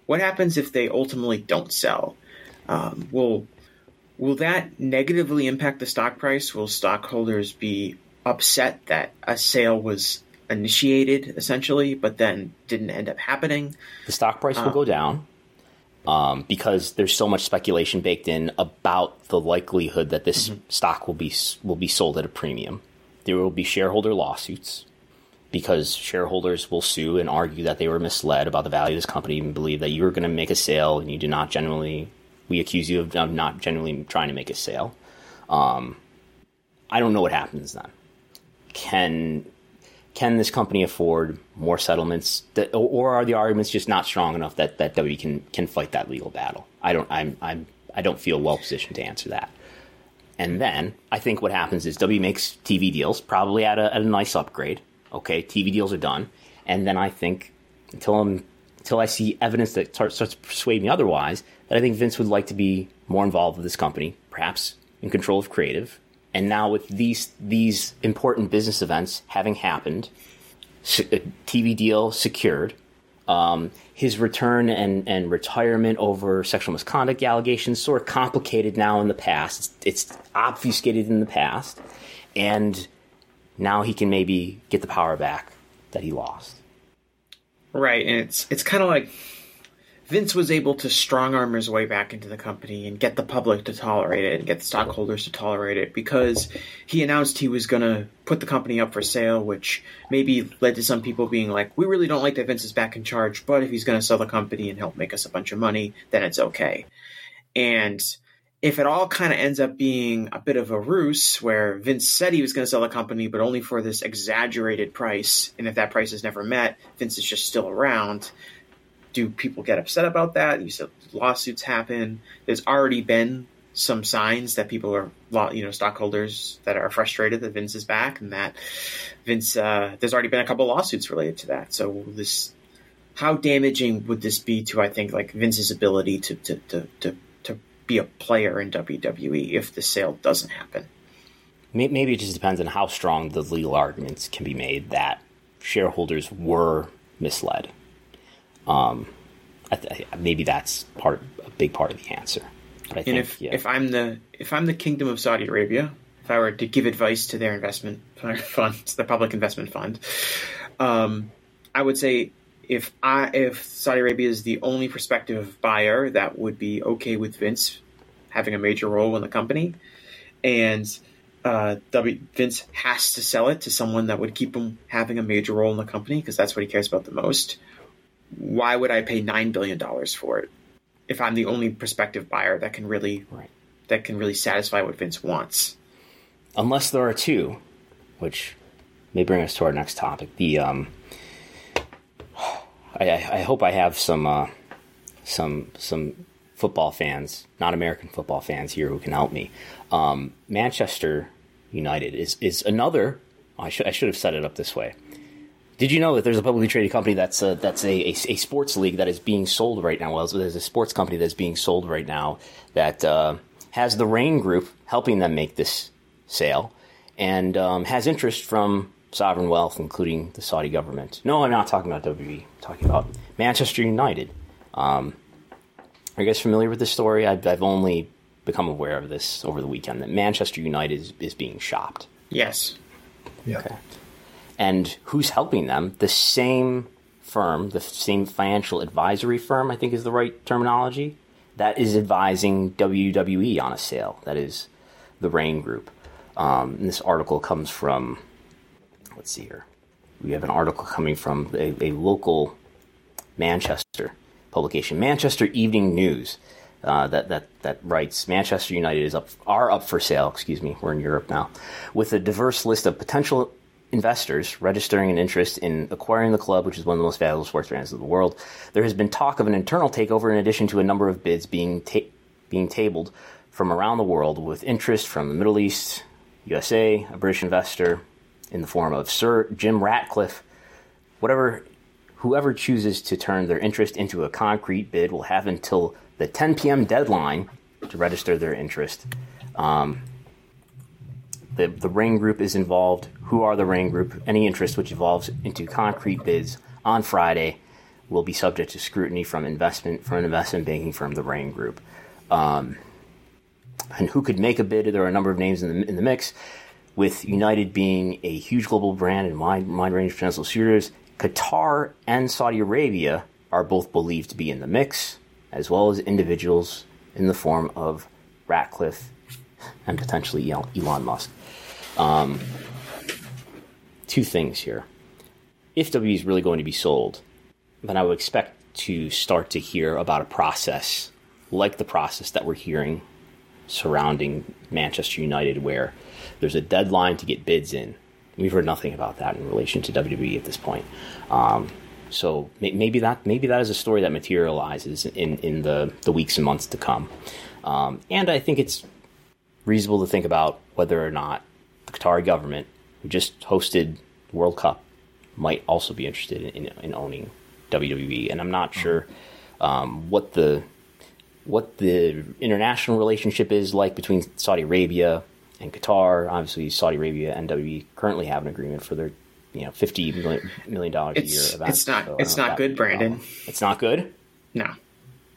What happens if they ultimately don't sell? Um, will will that negatively impact the stock price? Will stockholders be upset that a sale was initiated essentially, but then didn't end up happening? The stock price will go down um, because there's so much speculation baked in about the likelihood that this stock will be will be sold at a premium. There will be shareholder lawsuits because shareholders will sue and argue that they were misled about the value of this company and believe that you were going to make a sale and you do not generally. We accuse you of, of not genuinely trying to make a sale. Um, I don't know what happens then. Can can this company afford more settlements, that, or are the arguments just not strong enough that that W can can fight that legal battle? I don't. I'm. I'm. I don't feel well positioned to answer that. And then I think what happens is W makes TV deals, probably at a, at a nice upgrade. Okay, TV deals are done, and then I think until I'm until I see evidence that tar- starts to persuade me otherwise, that I think Vince would like to be more involved with this company, perhaps in control of creative. And now with these these important business events having happened, a TV deal secured, um, his return and, and retirement over sexual misconduct allegations sort of complicated now in the past. It's, it's obfuscated in the past, and now he can maybe get the power back that he lost. Right, and it's it's kind of like Vince was able to strong arm his way back into the company and get the public to tolerate it and get the stockholders to tolerate it because he announced he was going to put the company up for sale, which maybe led to some people being like, "We really don't like that Vince is back in charge, but if he's going to sell the company and help make us a bunch of money, then it's okay." And if it all kind of ends up being a bit of a ruse where Vince said he was going to sell the company, but only for this exaggerated price, and if that price is never met, Vince is just still around. Do people get upset about that? You said lawsuits happen. There's already been some signs that people are, you know, stockholders that are frustrated that Vince is back, and that Vince. Uh, there's already been a couple lawsuits related to that. So this, how damaging would this be to? I think like Vince's ability to to to to, to be a player in WWE if the sale doesn't happen. Maybe it just depends on how strong the legal arguments can be made that shareholders were misled. Um, I th- maybe that's part, a big part of the answer. But I And think, if yeah. if I'm the if I'm the Kingdom of Saudi Arabia, if I were to give advice to their investment fund, the public investment fund, um, I would say if I if Saudi Arabia is the only prospective buyer that would be okay with Vince having a major role in the company, and uh, w, Vince has to sell it to someone that would keep him having a major role in the company because that's what he cares about the most. Why would I pay nine billion dollars for it if I'm the only prospective buyer that can really Right. that can really satisfy what Vince wants? unless there are two, which may bring us to our next topic. The um, I, I I hope I have some uh, some some football fans, not American football fans here, who can help me. Um, Manchester United is is another. I should I should have set it up this way. Did you know that there's a publicly traded company that's a, that's a, a, a sports league that is being sold right now? Well, there's a sports company that's being sold right now that uh, has the Raine Group helping them make this sale and um, has interest from sovereign wealth, including the Saudi government. No, I'm not talking about WWE. I'm talking about Manchester United. Um, are you guys familiar with this story? I've, I've only become aware of this over the weekend that Manchester United is, is being shopped. Yes. Yeah. Okay. And who's helping them? The same firm, the same financial advisory firm, I think is the right terminology, that is advising WWE on a sale. That is the Raine Group. Um, this article comes from, let's see here. We have an article coming from a, a local Manchester publication, Manchester Evening News, uh, that that that writes Manchester United is up are up for sale. Excuse me, we're in Europe now, with a diverse list of potential investors registering an interest in acquiring the club, which is one of the most valuable sports brands in the world. There has been talk of an internal takeover in addition to a number of bids being ta- being tabled from around the world, with interest from the Middle East, USA, a British investor in the form of Sir Jim Ratcliffe. Whatever whoever chooses to turn their interest into a concrete bid will have until the 10 p.m. deadline to register their interest. Um, the, the Ring Group is involved. Who are the Ring Group? Any interest which evolves into concrete bids on Friday will be subject to scrutiny from investment from an investment banking firm, the Ring Group. Um, and who could make a bid? There are a number of names in the, in the mix, with United being a huge global brand and wide, wide range of potential suitors. Qatar and Saudi Arabia are both believed to be in the mix, as well as individuals in the form of Ratcliffe and potentially Elon Musk. Um, two things here. If W is really going to be sold, then I would expect to start to hear about a process like the process that we're hearing surrounding Manchester United, where there's a deadline to get bids in. We've heard nothing about that in relation to WWE at this point. Um, so maybe that maybe that is a story that materializes in, in the, the weeks and months to come. Um, and I think it's reasonable to think about whether or not Qatari government, who just hosted World Cup, might also be interested in, in, in owning WWE. And I'm not sure um, what the what the international relationship is like between Saudi Arabia and Qatar. Obviously, Saudi Arabia and WWE currently have an agreement for their you know fifty million million dollars a year. Events, it's not. So it's not good, Brandon. It's not good. No.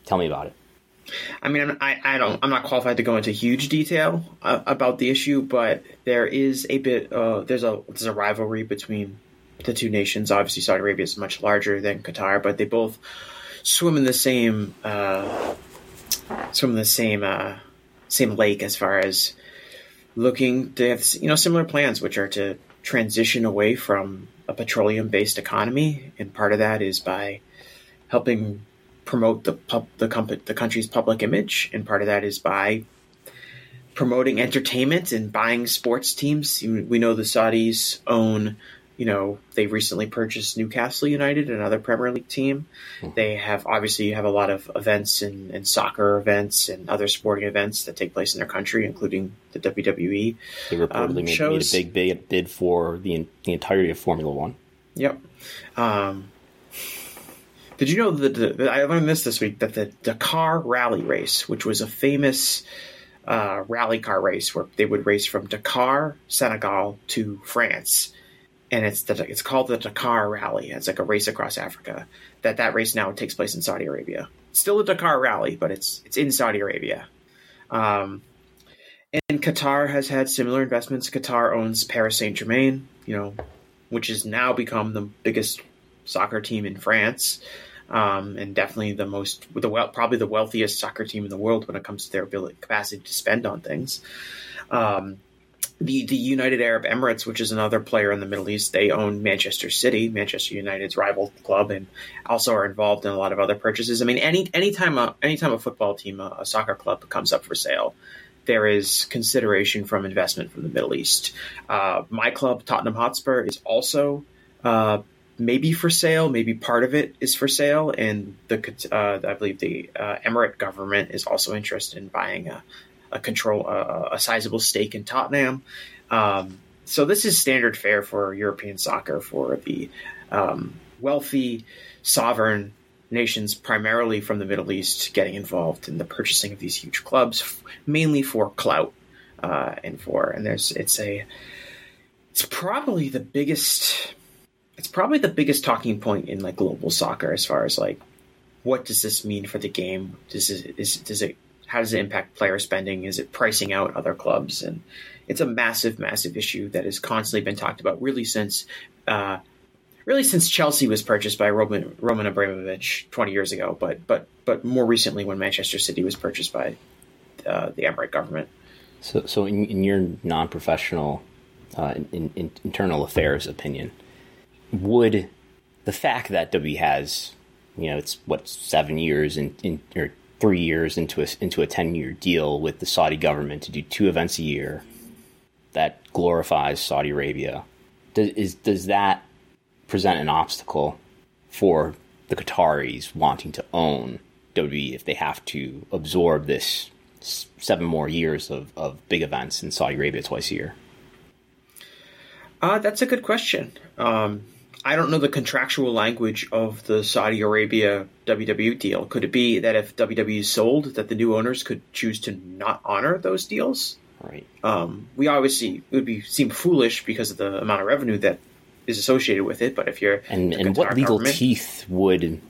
Tell me about it. I mean, I, I don't. I'm not qualified to go into huge detail uh, about the issue, but there is a bit. Uh, there's a there's a rivalry between the two nations. Obviously, Saudi Arabia is much larger than Qatar, but they both swim in the same uh, swim in the same uh, same lake as far as looking. They have you know similar plans, which are to transition away from a petroleum based economy, and part of that is by helping promote the pub, the, comp- the country's public image, and part of that is by promoting entertainment and buying sports teams. We know the Saudis own you know, they recently purchased Newcastle United, another Premier League team. Mm-hmm. They have obviously you have a lot of events and, and, soccer events and other sporting events that take place in their country, including the WWE. They reportedly um, made, made, a big, big bid for the the entirety of Formula One. Yep. Um, did you know that the, I learned this this week that the Dakar Rally Race, which was a famous uh, rally car race where they would race from Dakar, Senegal to France and it's the, it's called the Dakar Rally. It's like a race across Africa. That that race now takes place in Saudi Arabia. It's still a Dakar Rally, but it's it's in Saudi Arabia. Um, and Qatar has had similar investments. Qatar owns Paris Saint Germain, you know, which has now become the biggest soccer team in France, um, and definitely the most, the well, probably the wealthiest soccer team in the world when it comes to their ability capacity to spend on things. Um, the the United Arab Emirates, which is another player in the Middle East, they own Manchester City, Manchester United's rival club, and also are involved in a lot of other purchases. I mean, any anytime a anytime a football team, a, a soccer club comes up for sale, there is consideration from investment from the Middle East. Uh, my club, Tottenham Hotspur, is also uh, maybe for sale, maybe part of it is for sale, and the uh, I believe the uh, Emirate government is also interested in buying a, a control a, a sizable stake in Tottenham. Um, so this is standard fare for European soccer for the um, wealthy sovereign nations, primarily from the Middle East, getting involved in the purchasing of these huge clubs, mainly for clout uh, and for and there's it's a it's probably the biggest it's probably the biggest talking point in like global soccer as far as like what does this mean for the game? Does it, is, does it how does it impact player spending? Is it pricing out other clubs? And it's a massive, massive issue that has constantly been talked about really since, uh, really since Chelsea was purchased by Roman Roman Abramovich 20 years ago. But but but more recently when Manchester City was purchased by uh, the Emirate government. So so in, in your non-professional uh, in, in internal affairs opinion, would the fact that W has you know it's what seven years in, in or three years into a into a ten year deal with the Saudi government to do two events a year that glorifies Saudi Arabia. Does is does that present an obstacle for the Qataris wanting to own WWE if they have to absorb this seven more years of, of big events in Saudi Arabia twice a year? Uh, that's a good question. Um, I don't know the contractual language of the Saudi Arabia WWE deal. Could it be that if WWE sold, that the new owners could choose to not honor those deals? Right. Um, we obviously it would be seem foolish because of the amount of revenue that is associated with it. But if you're And and what legal teeth would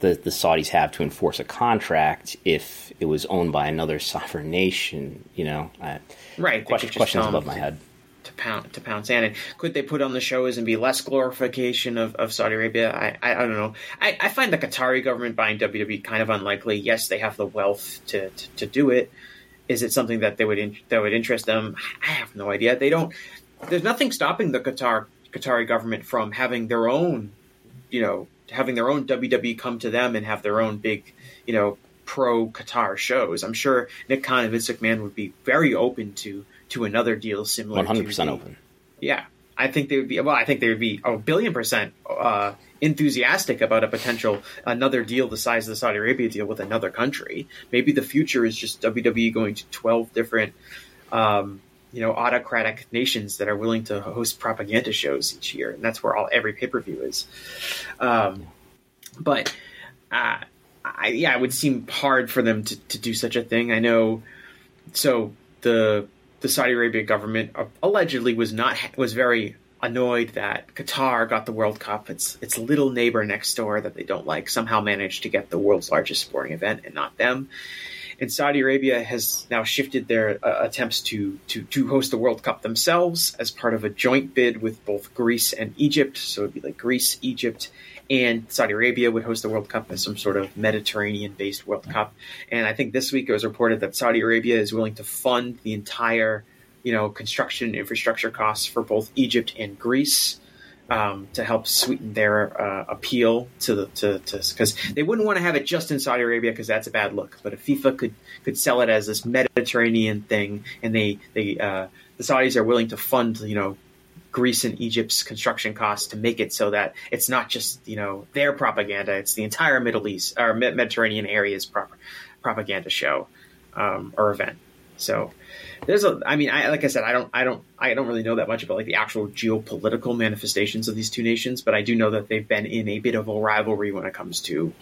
the the Saudis have to enforce a contract if it was owned by another sovereign nation? You know, I, Right, Question, just questions above my head. To pound to pound sand. And could they put on the shows and be less glorification of, of Saudi Arabia? I, I, I don't know. I, I find the Qatari government buying WWE kind of unlikely. Yes, they have the wealth to, to, to do it. Is it something that they would in, that would interest them? I have no idea. They don't. There's nothing stopping the Qatar Qatari government from having their own, you know, having their own WWE come to them and have their own big, you know, pro Qatar shows. I'm sure Nick Khan and Vince McMahon would be very open to to another deal similar. One hundred to percent open. Yeah, I think they would be. Well, I think they would be a billion percent uh, enthusiastic about a potential another deal the size of the Saudi Arabia deal with another country. Maybe the future is just WWE going to twelve different. Um, you know, autocratic nations that are willing to host propaganda shows each year, and that's where all every pay per view is. Um, but uh, I, yeah, it would seem hard for them to, to do such a thing. I know. So the the Saudi Arabia government uh, allegedly was not was very annoyed that Qatar got the World Cup. Its its little neighbor next door that they don't like somehow managed to get the world's largest sporting event and not them. And Saudi Arabia has now shifted their uh, attempts to, to to host the World Cup themselves as part of a joint bid with both Greece and Egypt. So it'd be like Greece, Egypt, and Saudi Arabia would host the World Cup as some sort of Mediterranean-based World Cup. And I think this week it was reported that Saudi Arabia is willing to fund the entire, you know, construction infrastructure costs for both Egypt and Greece um, to help sweeten their uh, appeal to the to because they wouldn't want to have it just in Saudi Arabia because that's a bad look. But if FIFA could could sell it as this Mediterranean thing, and they they uh, the Saudis are willing to fund, you know. Greece and Egypt's construction costs to make it so that it's not just you know their propaganda; it's the entire Middle East or Mediterranean area's prop- propaganda show um, or event. So there's a, I mean, I like I said, I don't, I don't, I don't really know that much about like the actual geopolitical manifestations of these two nations, but I do know that they've been in a bit of a rivalry when it comes to,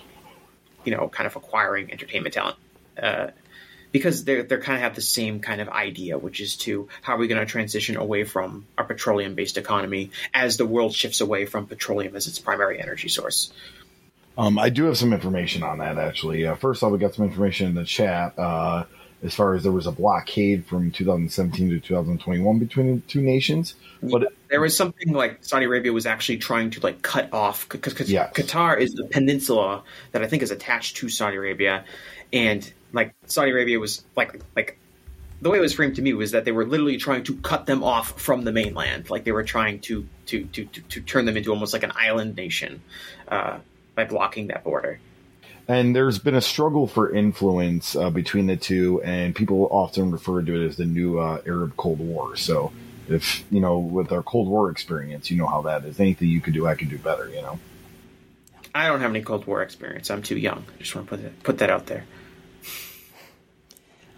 you know, kind of acquiring entertainment talent. Uh, because they're they're kind of have the same kind of idea, which is to how are we going to transition away from our petroleum based economy as the world shifts away from petroleum as its primary energy source. Um, I do have some information on that actually. Uh, first off, we got some information in the chat uh, as far as there was a blockade from 2017 to 2021 between the two nations, but there was something like Saudi Arabia was actually trying to like cut off because Yes. Qatar is the peninsula that I think is attached to Saudi Arabia, and like Saudi Arabia was like like the way it was framed to me was that they were literally trying to cut them off from the mainland, like they were trying to to to to, to turn them into almost like an island nation uh, by blocking that border. And there's been a struggle for influence uh, between the two, and people often refer to it as the new uh, Arab Cold War. So, if you know, with our Cold War experience, you know how that is. Anything you could do, I could do better. You know. I don't have any Cold War experience. I'm too young. I just want to put that, put that out there.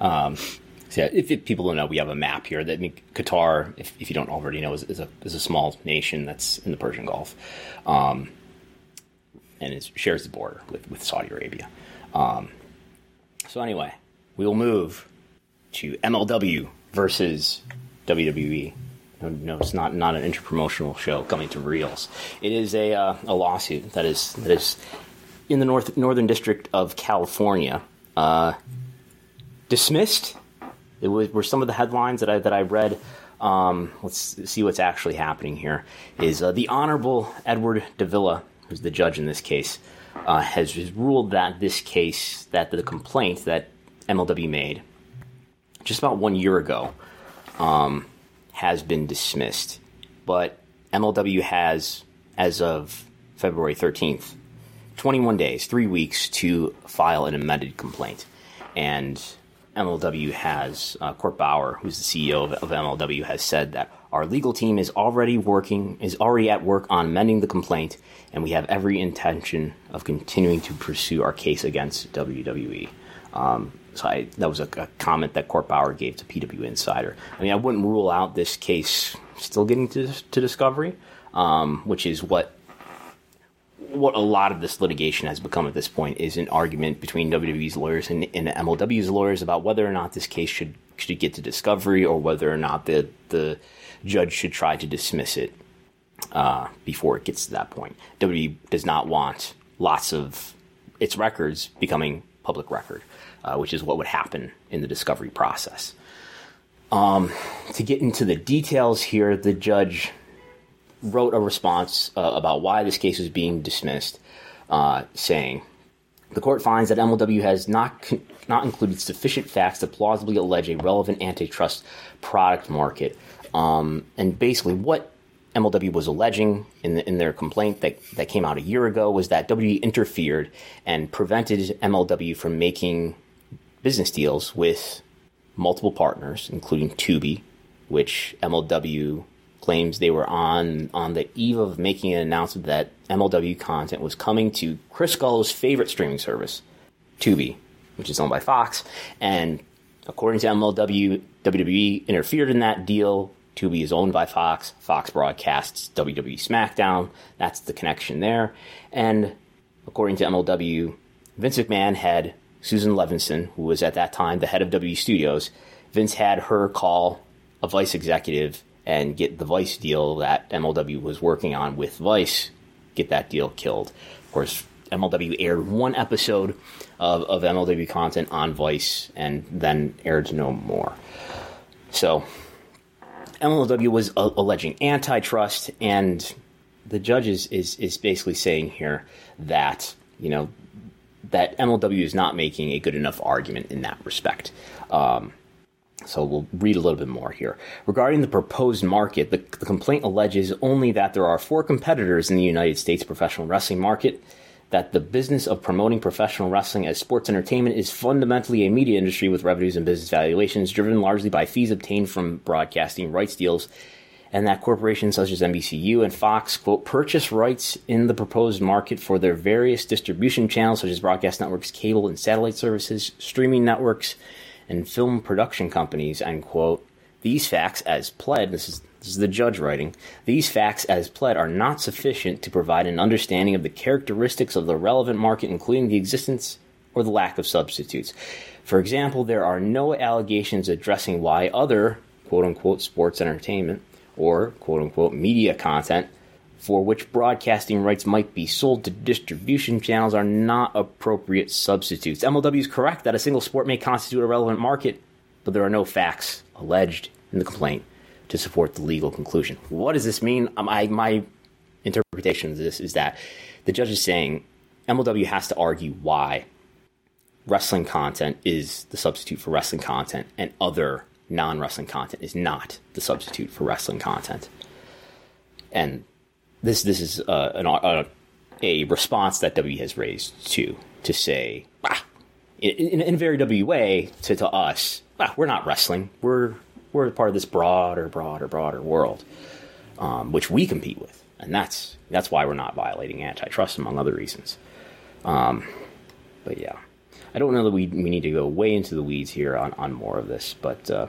Um, so yeah, if, if people don't know, we have a map here. That I mean, Qatar, if, if you don't already know, is, is a is a small nation that's in the Persian Gulf, um, and it shares the border with, with Saudi Arabia. Um, so anyway, we'll move to MLW versus WWE. No, no, it's not not an interpromotional show coming to reels. It is a uh, a lawsuit that is that is in the north northern district of California. Uh, dismissed. It was, were some of the headlines that I that I read. Um, let's see what's actually happening here. Is uh, the Honorable Edward Davila, who's the judge in this case, uh, has, ruled that this case, that the complaint that MLW made just about one year ago, um, has been dismissed. But MLW has, as of February thirteenth, 21 days, three weeks to file an amended complaint. And MLW has, uh, Court Bauer, who's the CEO of, of MLW, has said that our legal team is already working, is already at work on amending the complaint, and we have every intention of continuing to pursue our case against WWE. Um, so I, that was a, a comment that Court Bauer gave to PW Insider. I mean, I wouldn't rule out this case still getting to, to discovery, um, which is what what a lot of this litigation has become at this point is an argument between WWE's lawyers and, and MLW's lawyers about whether or not this case should should get to discovery or whether or not the the judge should try to dismiss it uh, before it gets to that point. WWE does not want lots of its records becoming public record, uh, which is what would happen in the discovery process. Um, to get into the details here, the judge wrote a response uh, about why this case was being dismissed, uh, saying, the court finds that MLW has not con- not included sufficient facts to plausibly allege a relevant antitrust product market. Um, and basically, what MLW was alleging in, the, in their complaint that, that came out a year ago was that WWE interfered and prevented MLW from making business deals with multiple partners, including Tubi, which MLW claims they were on on the eve of making an announcement that MLW content was coming to Chris Gullo's favorite streaming service, Tubi, which is owned by Fox. And according to MLW, WWE interfered in that deal. Tubi is owned by Fox. Fox broadcasts WWE SmackDown. That's the connection there. And according to MLW, Vince McMahon had Susan Levison, who was at that time the head of WWE Studios. Vince had her call a Vice executive and get the Vice deal that MLW was working on with Vice, get that deal killed. Of course, MLW aired one episode of, of MLW content on Vice and then aired no more. So, MLW was uh, alleging antitrust, and the judge is, is, is basically saying here that, you know, that MLW is not making a good enough argument in that respect. Um, so we'll read a little bit more here. Regarding the proposed market, the, the, complaint alleges only that there are four competitors in the United States professional wrestling market, that the business of promoting professional wrestling as sports entertainment is fundamentally a media industry with revenues and business valuations driven largely by fees obtained from broadcasting rights deals, and that corporations such as NBCU and Fox, quote, purchase rights in the proposed market for their various distribution channels such as broadcast networks, cable and satellite services, streaming networks, and film production companies, end quote. These facts, as pled, this is, this is the judge writing, these facts, as pled, are not sufficient to provide an understanding of the characteristics of the relevant market, including the existence or the lack of substitutes. For example, there are no allegations addressing why other quote unquote sports entertainment or quote unquote media content for which broadcasting rights might be sold to distribution channels are not appropriate substitutes. MLW is correct that a single sport may constitute a relevant market, but there are no facts alleged in the complaint to support the legal conclusion. What does this mean? Um, I, my interpretation of this is that the judge is saying MLW has to argue why wrestling content is the substitute for wrestling content and other non wrestling content is not the substitute for wrestling content. And this this is uh, an, a, a, response that W has raised to to say, ah, in, in, a very W way to, to us, ah, we're not wrestling. We're we're part of this broader, broader, broader world, um, which we compete with, and that's that's why we're not violating antitrust, among other reasons. Um, but yeah, I don't know that we we need to go way into the weeds here on on more of this, but uh,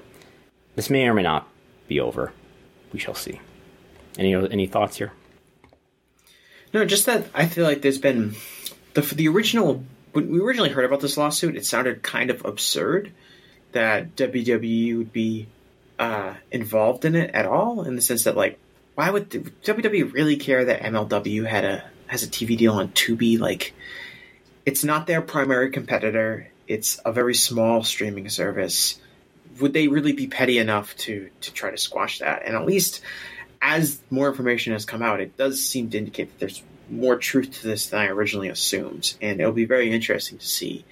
this may or may not be over. We shall see. Any any thoughts here? No, just that I feel like there's been the the original when we originally heard about this lawsuit, it sounded kind of absurd that WWE would be uh, involved in it at all, in the sense that like, why would WWE really care that MLW had a has a TV deal on Tubi? Like, it's not their primary competitor. It's a very small streaming service. Would they really be petty enough to to try to squash that? And at least as more information has come out, it does seem to indicate that there's more truth to this than I originally assumed. And it'll be very interesting to see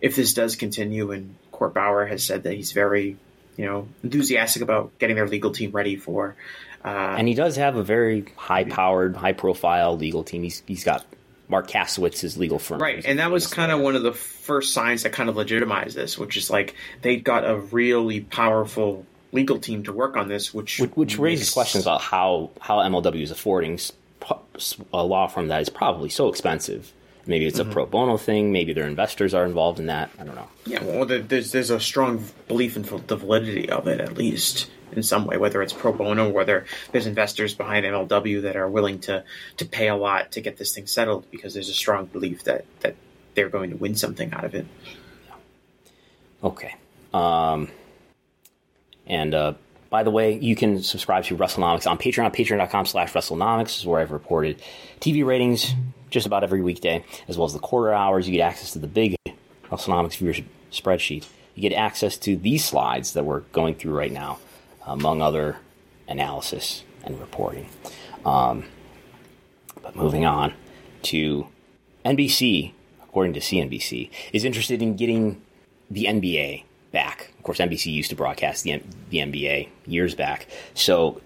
if this does continue. And Court Bauer has said that he's very, you know, enthusiastic about getting their legal team ready for. Uh, and he does have a very high-powered, high-profile legal team. He's he's got Marc Kasowitz's legal firm, right? And that was kind of one of the first signs that kind of legitimized this, which is like they got a really powerful legal team to work on this, which which, which raises questions about how how MLW is affording a law firm that is probably so expensive. Maybe it's mm-hmm. a pro bono thing. Maybe their investors are involved in that. I don't know. Yeah, well, there's there's a strong belief in the validity of it, at least in some way. Whether it's pro bono, whether there's investors behind MLW that are willing to to pay a lot to get this thing settled, because there's a strong belief that that they're going to win something out of it. Okay. Um, And uh, by the way, you can subscribe to WrestleNomics on Patreon, patreon.com slash WrestleNomics is where I've reported TV ratings just about every weekday, as well as the quarter hours. You get access to the big WrestleNomics viewership spreadsheet. You get access to these slides that we're going through right now, among other analysis and reporting. Um, but moving on to NBC, according to CNBC, is interested in getting the NBA back. Of course, NBC used to broadcast the, the NBA years back. So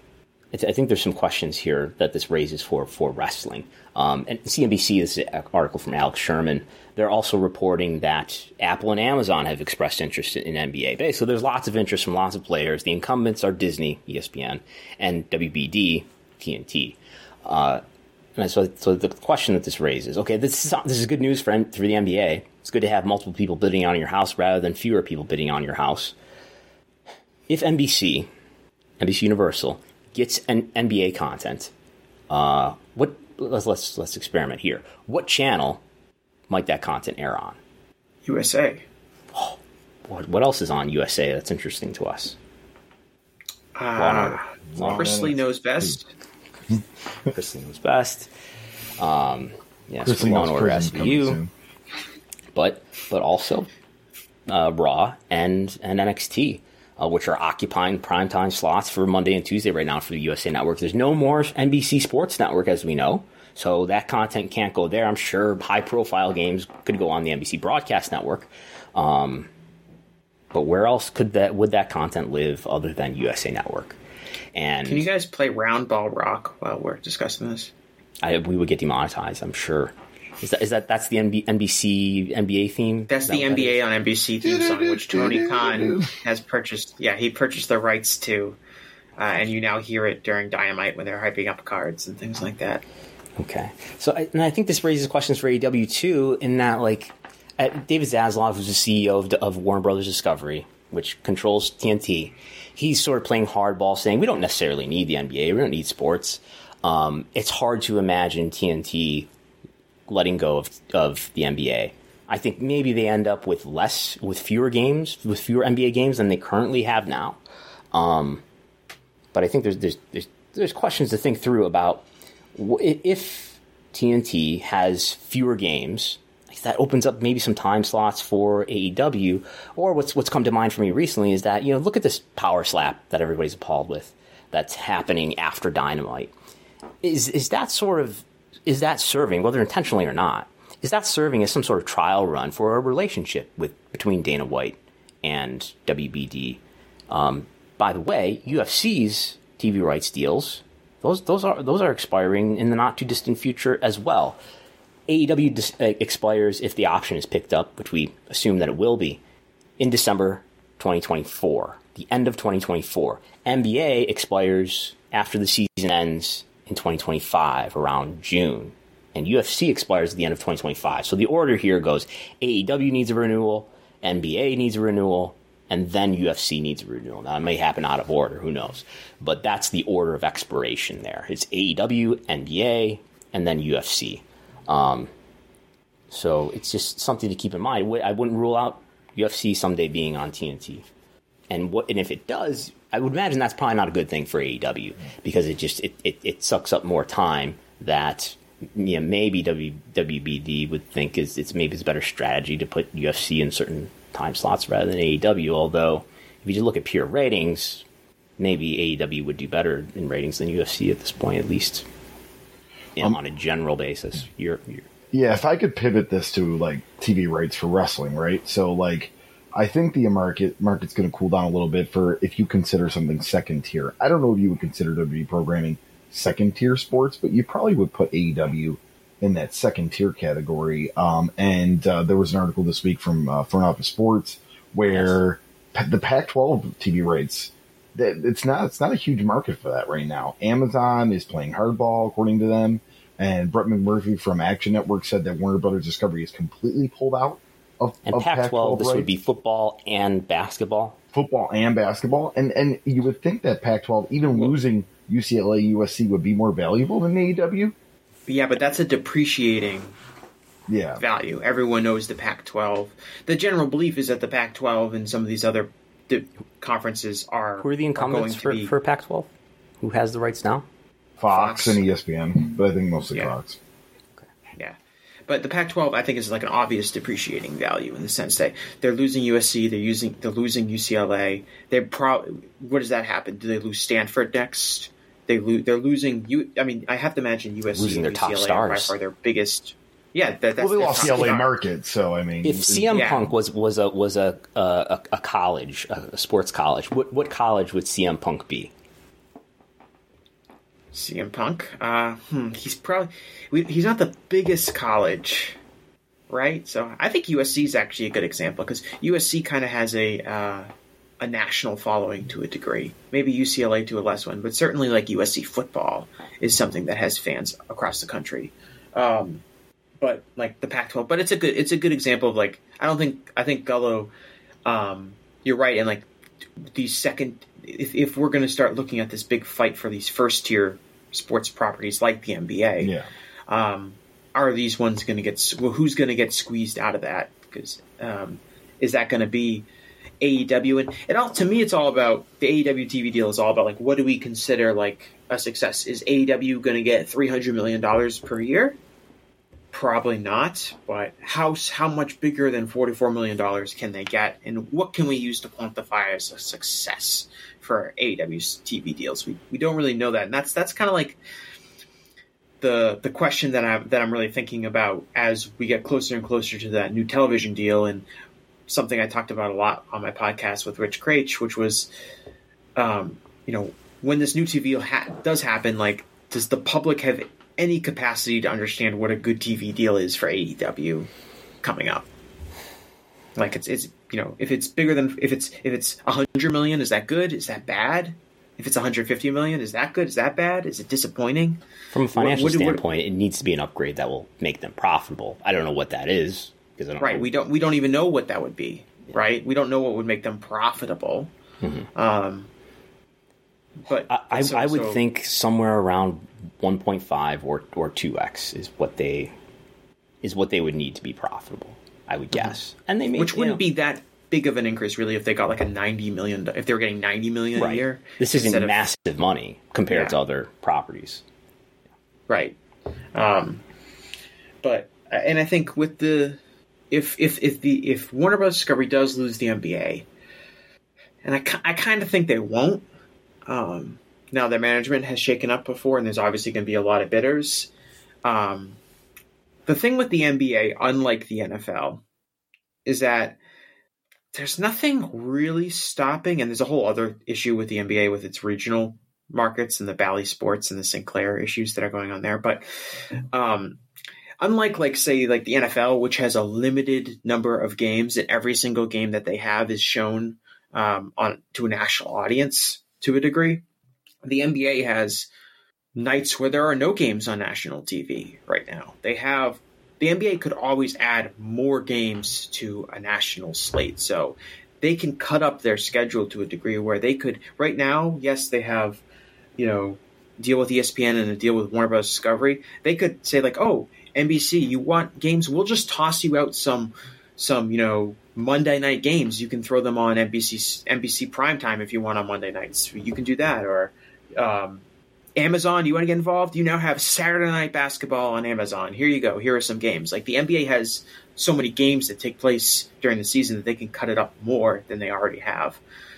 I think there's some questions here that this raises for, for wrestling. Um, and CNBC, is an article from Alex Sherman. They're also reporting that Apple and Amazon have expressed interest in NBA. So there's lots of interest from lots of players. The incumbents are Disney, ESPN, and WBD, TNT. Uh, and so, so the question that this raises, okay, this is, this is good news for, for the NBA. It's good to have multiple people bidding on your house rather than fewer people bidding on your house. If NBC, NBC Universal, gets an NBA content, uh, what let's, let's let's experiment here. What channel might that content air on? USA. Oh, what, what else is on USA that's interesting to us? Uh, Chrisley knows best. Chrisley knows best. Um, yes, Chrisley Law and Order SVU but but also uh, Raw and and NXT, uh, which are occupying primetime slots for Monday and Tuesday right now for the USA Network. There's no more NBC Sports Network as we know, so that content can't go there. I'm sure high profile games could go on the NBC Broadcast Network. Um, but where else could that would that content live other than USA Network? And can you guys play Round Ball Rock while we're discussing this? I, we would get demonetized, I'm sure. Is that is that that's the NB, NBC NBA theme? That's the that NBA on NBC theme song, which Tony Khan has purchased. Yeah, he purchased the rights to, uh, and you now hear it during Dynamite when they're hyping up cards and things like that. Okay, so I, and I think this raises questions for AEW too, in that like David Zaslav, who's the CEO of, of Warner Brothers Discovery, which controls TNT, he's sort of playing hardball, saying we don't necessarily need the NBA, we don't need sports. Um, it's hard to imagine TNT letting go of, of the NBA. I think maybe they end up with less, with fewer games, with fewer NBA games than they currently have now. Um, but I think there's, there's, there's, there's questions to think through about if TNT has fewer games, that opens up maybe some time slots for AEW. Or what's what's come to mind for me recently is that you know look at this power slap that everybody's appalled with that's happening after Dynamite. Is is that sort of is that serving, whether intentionally or not, is that serving as some sort of trial run for a relationship with between Dana White and WBD? Um, by the way, UFC's TV rights deals those those are those are expiring in the not too distant future as well. AEW dis- uh, expires if the option is picked up, which we assume that it will be in December 2024, the end of 2024. NBA expires after the season ends in 2025, around June. And UFC expires at the end of 2025. So the order here goes AEW needs a renewal, NBA needs a renewal, and then UFC needs a renewal. Now, it may happen out of order, who knows? But that's the order of expiration there. It's AEW, NBA, and then UFC. Um, so it's just something to keep in mind. I wouldn't rule out UFC someday being on TNT. And what and if it does, I would imagine that's probably not a good thing for AEW because it just it, it, it sucks up more time that you know, maybe w, WBD would think is it's maybe it's a better strategy to put UFC in certain time slots rather than AEW. Although if you just look at pure ratings, maybe AEW would do better in ratings than UFC at this point, at least know, um, on a general basis. You're, you're, yeah, if I could pivot this to like TV rights for wrestling, right? So like I think the market market's going to cool down a little bit for if you consider something second tier. I don't know if you would consider WWE programming second tier sports, but you probably would put AEW in that second tier category. Um, and uh, there was an article this week from uh, Front Office Sports where yes. the Pac-12 TV rights it's not it's not a huge market for that right now. Amazon is playing hardball according to them, and Brett McMurphy from Action Network said that Warner Brothers Discovery is completely pulled out of, and of Pac-12, Pac-12 this would be football and basketball. Football and basketball, and and you would think that Pac-12, even losing UCLA, USC, would be more valuable than AEW. Yeah, but that's a depreciating yeah. value. Everyone knows the Pac-12. The general belief is that the Pac-12 and some of these other the conferences are Who are the incumbents to for, be- for Pac-12? Who has the rights now? Fox, Fox. and ESPN, but I think mostly Yeah. Fox. Yeah. But the Pac-12, I think, is like an obvious depreciating value in the sense that they're losing USC, they're using, they're losing UCLA. They pro. What does that happen? Do they lose Stanford next? They lose. They're losing. You. I mean, I have to imagine USC Losing their and top UCLA are by far their biggest. Yeah, that, that's Well, they their lost the LA market, so I mean, If CM Yeah. Punk was was a was a a, a college, a, a sports college, what what college would CM Punk be? CM Punk. Uh, hmm, he's probably he's not the biggest college, right? So I think USC is actually a good example because USC kind of has a uh, a national following to a degree. Maybe UCLA to a less one, but certainly like USC football is something that has fans across the country. Um, but like the Pac-12, but it's a good it's a good example of like I don't think I think Gullo. Um, you're right, and like these second if, if we're going to start looking at this big fight for these first tier sports properties like the NBA, yeah. um, are these ones going to get well, who's going to get squeezed out of that? Because um, is that going to be AEW? And it all to me, it's all about the AEW TV deal. Is all about like what do we consider like a success? Is AEW going to get three hundred million dollars per year? Probably not, but how how much bigger than forty four million dollars can they get, and what can we use to quantify as a success for AEW's TV deals? We we don't really know that, and that's that's kind of like the the question that I'm that I'm really thinking about as we get closer and closer to that new television deal, and something I talked about a lot on my podcast with Rich Kraetsch, which was, um, you know, when this new TV ha- does happen, like, does the public have any capacity to understand what a good TV deal is for AEW coming up? Like, it's it's you know, if it's bigger than if it's if it's a hundred million, is that good? Is that bad? If it's 150 million, is that good? Is that bad? Is it disappointing? From a financial what what- standpoint, it needs to be an upgrade that will make them profitable. I don't know what that is because I don't Right. know. We don't we don't even know what that would be. Right. We don't know what would make them profitable. Um, but I, I, so- I would so- think somewhere around 1.5 or or 2x is what they is what they would need to be profitable. I would guess, and they may, which wouldn't know, be that big of an increase really if they got like a 90 million if they were getting 90 million a year. This isn't instead of- massive money compared Yeah. to other properties. Right. Um, but and I think with the if if if the if Warner Bros. Discovery does lose the NBA, and I I kind of think they won't. Um, now their management has shaken up before, and there's obviously going to be a lot of bidders. Um, the thing with the NBA, unlike the NFL, is that there's nothing really stopping, and there's a whole other issue with the NBA with its regional markets and the Bally Sports and the Sinclair issues that are going on there. But um, unlike, like, say, like the NFL, which has a limited number of games, and every single game that they have is shown um, on to a national audience to a degree, the NBA has nights where there are no games on national TV right now. They have the NBA could always add more games to a national slate. So they can cut up their schedule to a degree where they could right now, yes, they have, you know, deal with ESPN and a deal with Warner Bros. Discovery. They could say like, oh, NBC, you want games? We'll just toss you out some some, you know, Monday night games. You can throw them on NBC NBC primetime if you want on Monday nights. You can do that. Or um, Amazon, you want to get involved? You now have Saturday night basketball on Amazon. Here you go. Here are some games. Like the NBA has so many games that take place during the season that they can cut it up more than they already have.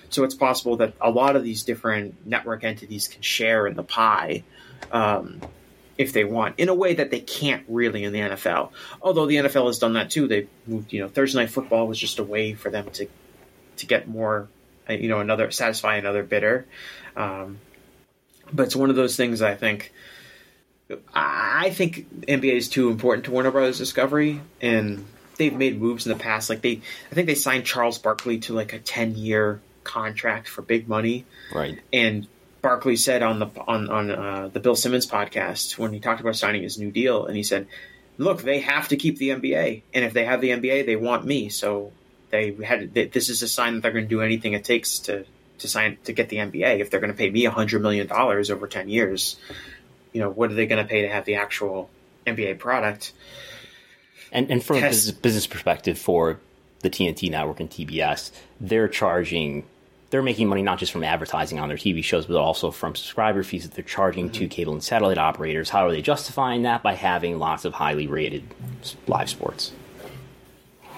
So it's possible that a lot of these different network entities can share in the pie um, if they want, in a way that they can't really in the NFL. Although the NFL has done that too. They moved, you know, Thursday night football was just a way for them to to get more, uh, you know, another satisfy another bidder. Um, but it's one of those things I think. I think NBA is too important to Warner Brothers Discovery, and they've made moves in the past. Like they, I think they signed Charles Barkley to like a ten year contract for big money, Right. and Barkley said on the on on uh, the Bill Simmons podcast when he talked about signing his new deal, and he said, "Look, they have to keep the NBA, and if they have the NBA, they want me. So they had they, this is a sign that they're going to do anything it takes to to sign to get the NBA. If they're going to pay me a hundred million dollars over ten years, you know, what are they going to pay to have the actual NBA product? And and from a Test- business, business perspective for the TNT network and TBS, they're charging they're making money not just from advertising on their TV shows, but also from subscriber fees that they're charging to cable and satellite operators. How are they justifying that? By having lots of highly rated live sports.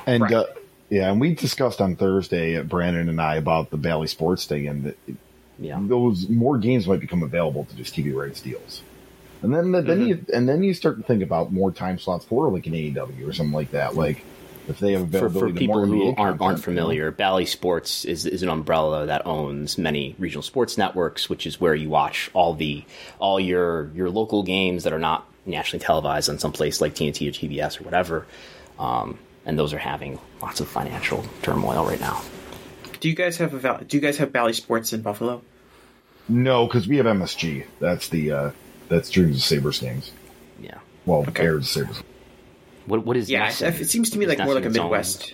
And Right. uh, yeah, and we discussed on Thursday, uh, Brandon and I, about the Bally Sports thing, and that Yeah. those more games might become available to just TV rights deals. And then then Mm-hmm. you and then you start to think about more time slots for like an AEW or something like that. Like if they have For, availability for to people who aren't, aren't familiar, Bally Sports is, is an umbrella that owns many regional sports networks, which is where you watch all the all your your local games that are not nationally televised on some place like TNT or TBS or whatever. Um, and those are having lots of financial turmoil right now. Do you guys have a Do you guys have Bally Sports in Buffalo? No, because we have MSG. That's the uh that's Dreams of Sabres games. Yeah. Well, Okay. airs Sabres. What what is Yeah, NESN? it seems to me Is like more like a its own- Midwest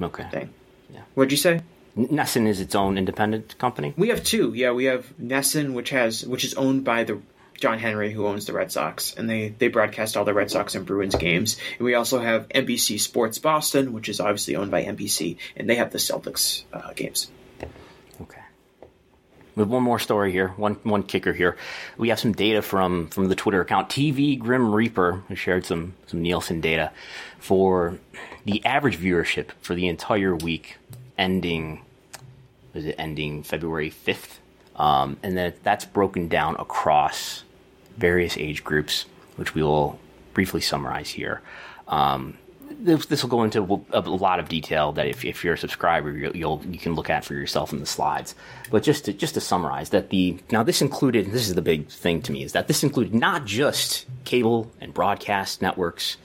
Okay. thing. Yeah. What'd you say? NESN is its own independent company. We have two. Yeah, we have NESN, which has which is owned by the John Henry, who owns the Red Sox, and they they broadcast all the Red Sox and Bruins games. And we also have NBC Sports Boston, which is obviously owned by NBC, and they have the Celtics uh, games. Have one more story here, one one kicker here. We have some data from from the Twitter account TV Grim Reaper, who shared some some Nielsen data for the average viewership for the entire week ending was it ending February fifth, um, and then that's broken down across various age groups, which we will briefly summarize here. Um, this, will go into a lot of detail that if, if you're a subscriber, you'll, you'll you can look at for yourself in the slides. But just to, just to summarize, that the now this included this is the big thing to me is that this included not just cable and broadcast networks,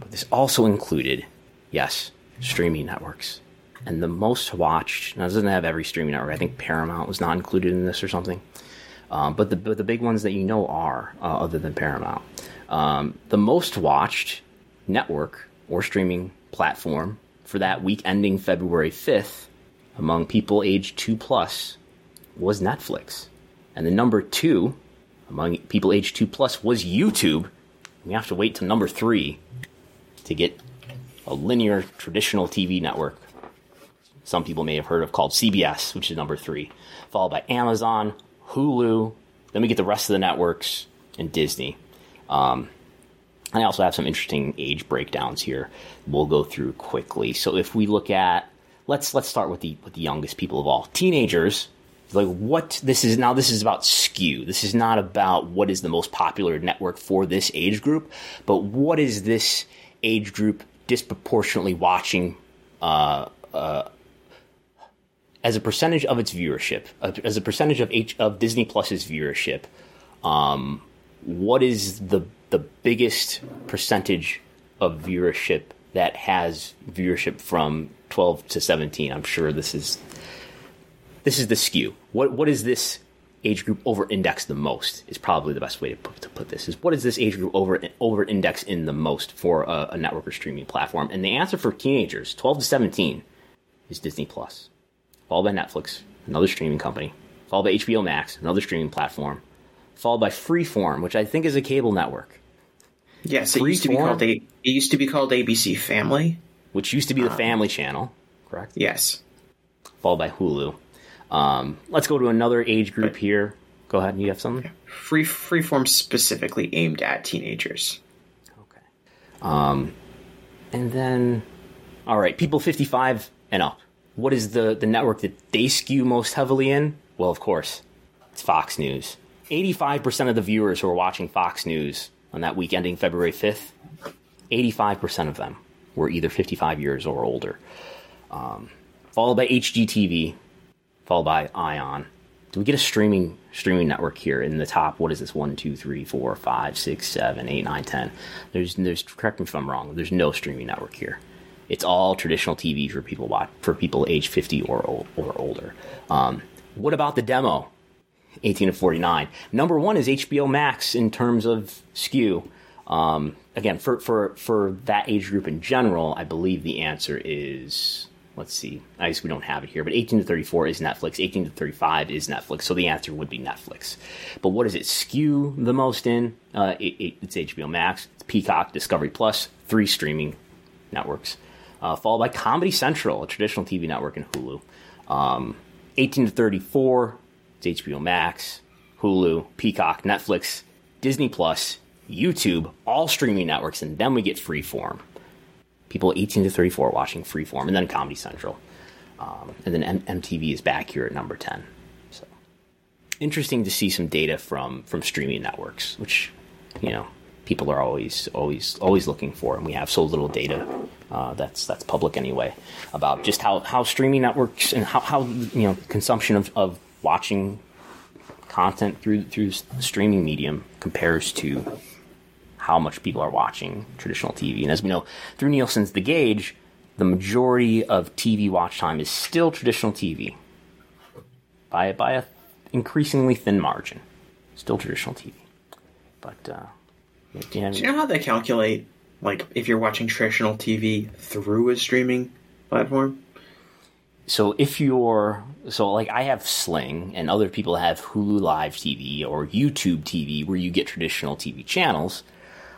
but this also included yes streaming networks. And the most watched now doesn't have every streaming network. I think Paramount was not included in this or something. Um, but the but the big ones that you know are uh, other than Paramount. Um, the most watched network or streaming platform for that week ending February 5th among people aged 2 plus was Netflix. And the number 2 among people aged 2 plus was YouTube. We have to wait till number 3 to get a linear traditional TV network. Some people may have heard of called CBS, which is number 3, followed by Amazon, Hulu, then we get the rest of the networks and Disney. Um, I also have some interesting age breakdowns here. We'll go through quickly. So if we look at let's let's start with the with the youngest people of all, teenagers. Like what this is now this is about skew. This is not about what is the most popular network for this age group, but what is this age group disproportionately watching uh, uh, as a percentage of its viewership, uh, as a percentage of H, of Disney Plus's viewership. Um, what is the the biggest percentage of viewership that has viewership from 12 to 17 i'm sure this is this is the skew. What what is this age group over indexed the most is probably the best way to put, to put this is what is this age group over over index in the most for a, a network or streaming platform? And the answer for teenagers 12 to 17 is disney plus. Followed by netflix another streaming company. Followed by hbo max another streaming platform. Followed by freeform which i think is a cable network Yes, it used to be called a, it used to be called ABC Family. which used to be the family channel, correct? Yes. Followed by Hulu. Um, let's go to another age group here. Go ahead. You have something? Free Freeform specifically aimed at teenagers. Okay. Um, and then, all right, people 55 and up. What is the, the network that they skew most heavily in? Well, of course, it's Fox News. 85% of the viewers who are watching Fox News on that week ending February 5th, 85% of them were either 55 years or older. Um, followed by HGTV, followed by Ion. Do we get a streaming streaming network here in the top? What is this? One, two, three, four, five, six, seven, eight, nine, ten. There's, there's. Correct me if I'm wrong. There's no streaming network here. It's all traditional TV for people watch for people age 50 or or older. Um, what about the demo? 18 to 49. Number one is HBO Max in terms of skew. Um, again, for, for, for that age group in general, I believe the answer is, let's see, I guess we don't have it here, but 18 to 34 is Netflix, 18 to 35 is Netflix, so the answer would be Netflix. But what does it skew the most in? Uh, it, it, it's HBO Max, it's Peacock, Discovery Plus, three streaming networks, uh, followed by Comedy Central, a traditional TV network, and Hulu. Um, 18 to 34, it's HBO Max, Hulu, Peacock, Netflix, Disney Plus, YouTube, all streaming networks, and then we get Freeform. People 18 to 34 watching Freeform, and then Comedy Central. Um, and then M- MTV is back here at number 10. So interesting to see some data from from streaming networks, which you know people are always always always looking for, and we have so little data uh, that's that's public anyway about just how, how streaming networks and how, how you know consumption of, of watching content through through streaming medium compares to how much people are watching traditional TV. And as we know through Nielsen's The Gauge, the majority of TV watch time is still traditional TV by by a increasingly thin margin. Still traditional TV, but. Uh, do you, Do you know how they calculate, like, if you're watching traditional TV through a streaming platform? So if you're so like I have Sling and other people have Hulu Live TV or YouTube TV where you get traditional TV channels.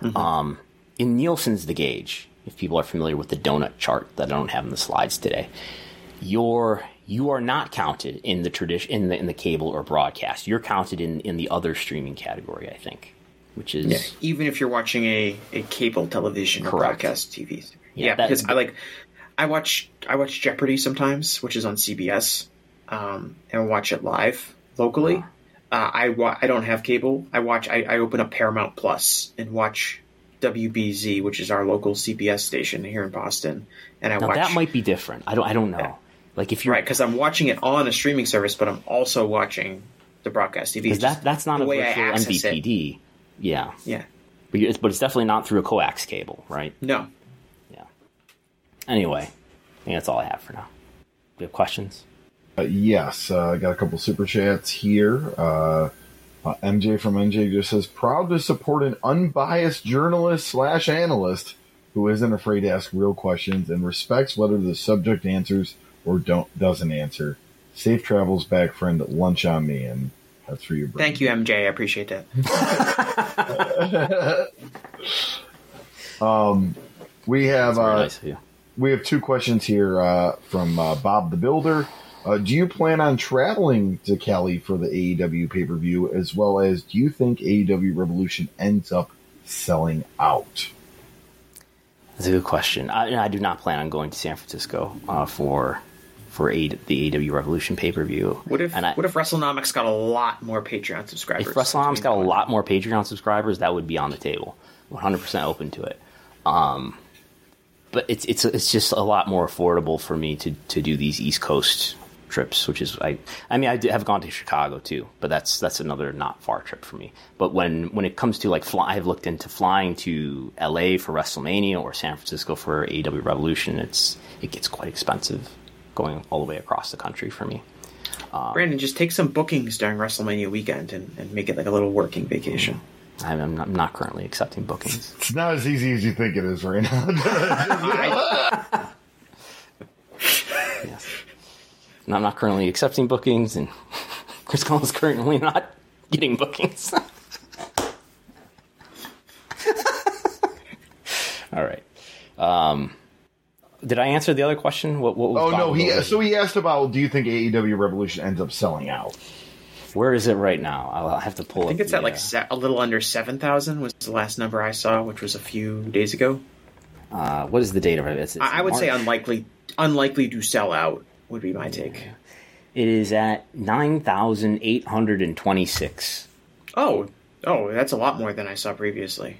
Mm-hmm. Um, in Nielsen's The Gauge, if people are familiar with the donut chart that I don't have in the slides today, you're you are not counted in the tradition in the in the cable or broadcast. You're counted in in the other streaming category, I think which is yeah, even if you're watching a, a cable television correct. or broadcast TV. Yeah, yeah because I like I watch I watch Jeopardy sometimes, which is on CBS, um, and watch it live locally. Uh, I wa- I don't have cable. I watch I, I open up Paramount Plus and watch WBZ, which is our local CBS station here in Boston, and I now watch that might be different. I don't I don't know. Yeah. Like if you're right because I'm watching it on a streaming service, but I'm also watching the broadcast TV. That, that's not a way virtual MVPD. It. Yeah. Yeah. But it's, but it's definitely not through a coax cable, right? No. Yeah. Anyway, I think that's all I have for now. Do you have questions? Uh, yes, uh, I got a couple super chats here. Uh, uh MJ from NJ just says, proud to support an unbiased journalist slash analyst who isn't afraid to ask real questions and respects whether the subject answers or don't doesn't answer. Safe travels back, friend. Lunch on me, and that's for you. Thank you, MJ. I appreciate that. um, we have uh, nice we have two questions here uh, from uh, Bob the Builder. Uh, do you plan on traveling to Cali for the AEW pay per view, as well as do you think AEW Revolution ends up selling out? That's a good question. I, I do not plan on going to San Francisco uh, for for a, the AEW Revolution pay per view. What if I, what if WrestleNomics got a lot more Patreon subscribers? If WrestleNomics got a lot more Patreon subscribers, that would be on the table. One hundred percent open to it. Um, but it's it's it's just a lot more affordable for me to to do these East Coast trips, which is I I mean I have gone to Chicago too, but that's that's another not far trip for me. But when when it comes to like fly, I've looked into flying to LA for WrestleMania or San Francisco for AEW Revolution. It's it gets quite expensive going all the way across the country for me. Um, Brandon, just take some bookings during WrestleMania weekend and, and make it like a little working vacation. I'm not, I'm not, currently accepting bookings. It's not as easy as you think it is right now. yes. And I'm not currently accepting bookings, and Chris Cole is currently not getting bookings. All right. Um, did I answer the other question? What, what oh no, he so he asked about do you think AEW Revolution ends up selling out? Where is it right now? I'll have to pull. It. I think it's the, at like se- a little under seven thousand was the last number I saw, which was a few days ago. Uh, what is the date of it? It's, it's I, would March. say unlikely, unlikely to sell out would be my take. It is at nine thousand eight hundred and twenty-six. Oh, oh, that's a lot more than I saw previously.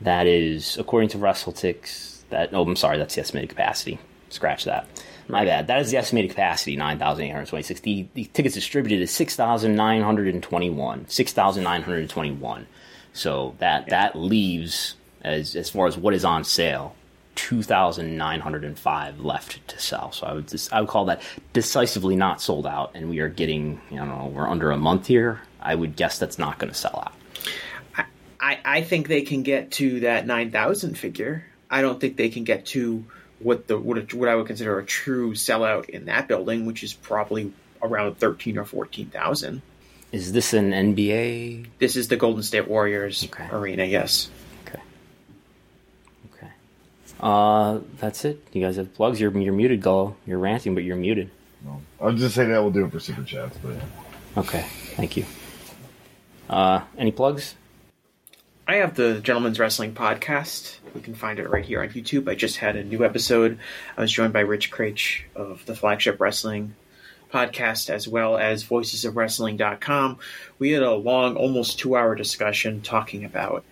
That is, according to Russell WrestleTix, that oh, I'm sorry, that's the estimated capacity. Scratch that. My bad. That is the estimated capacity, 9,826. The, the tickets distributed is 6,921. 6,921. So that, yeah. that leaves, as, as far as what is on sale, 2,905 left to sell. So I would just, I would call that decisively not sold out. And we are getting, you know, we're under a month here. I would guess that's not going to sell out. I, I think they can get to that 9,000 figure. I don't think they can get to what the what, a, what I would consider a true sellout in that building, which is probably around thirteen or fourteen thousand. Is this an NBA? This is the Golden State Warriors okay. arena. Yes. Okay. Okay. Uh, that's it. You guys have plugs. You're you're muted, Gullo. You're ranting, but you're muted. Well, I'll just say that we'll do it for super chats, but yeah. Okay, thank you. Uh, any plugs? I have the Gentleman's Wrestling podcast. You can find it right here on YouTube. I just had a new episode. I was joined by Rich Kraetsch of the Flagship Wrestling podcast as well as voicesofwrestling.com. We had a long, almost two hour discussion talking about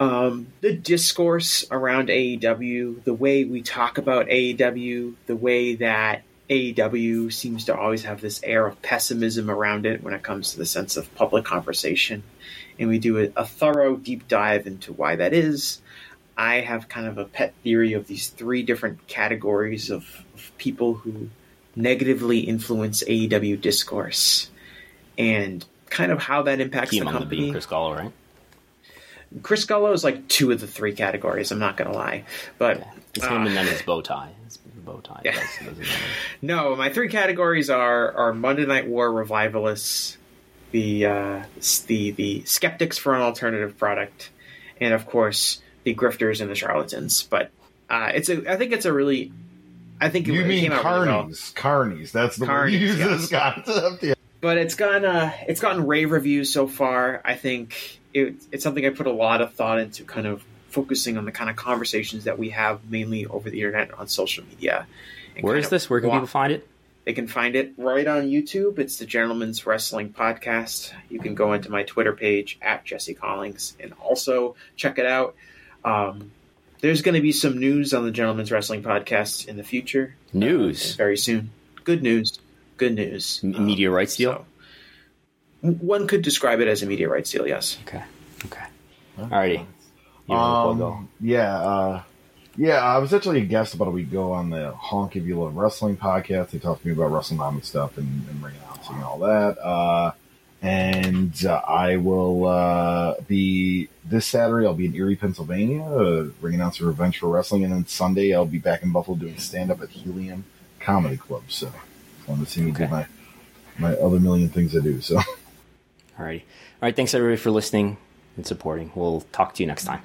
um, the discourse around AEW, the way we talk about AEW, the way that AEW seems to always have this air of pessimism around it when it comes to the sense of public conversation. And we do a, a thorough deep dive into why that is. I have kind of a pet theory of these three different categories of, of people who negatively influence AEW discourse and kind of how that impacts Key the company. being Chris Gullo, right? Chris Gullo is like two of the three categories. I'm not going to lie, but It's him uh, and then his bow tie. His bow tie. Yeah. No, my three categories are are Monday Night War revivalists, the uh, the the skeptics for an alternative product, and of course the grifters and the charlatans. But uh, it's a I think it's a really I think You it mean came out really well. carnies? Carnies. That's the word you use yes. this concept. Yeah. but it's gotten uh, it's gotten rave reviews so far. I think it, it's something I put a lot of thought into, kind of focusing on the kind of conversations that we have mainly over the internet on social media. and Where kind is of this? Where can walk- people find it? They can find it right on YouTube. It's the Gentleman's Wrestling Podcast. You can go into my Twitter page at Jesse Collings and also check it out. Um, there's going to be some news on the Gentleman's Wrestling Podcast in the future. News. very soon. Good news. Good news. M- Um, media rights deal? so- one could describe it as a media rights deal, yes. Okay. Okay. Alrighty. You want to plug Um, yeah, uh, yeah. I was actually a guest about a week ago on the Honk If You Love Wrestling podcast. They talked to me about WrestleNomics stuff and, and ring announcing and all that. Uh, and uh, I will uh, be this Saturday. I'll be in Erie, Pennsylvania, uh, ring announcer Revenge for Wrestling, and then Sunday I'll be back in Buffalo doing stand up at Helium Comedy Club. So, want to see me do my my other million things I do. So. all right, all right. Thanks everybody for listening and supporting. We'll talk to you next time.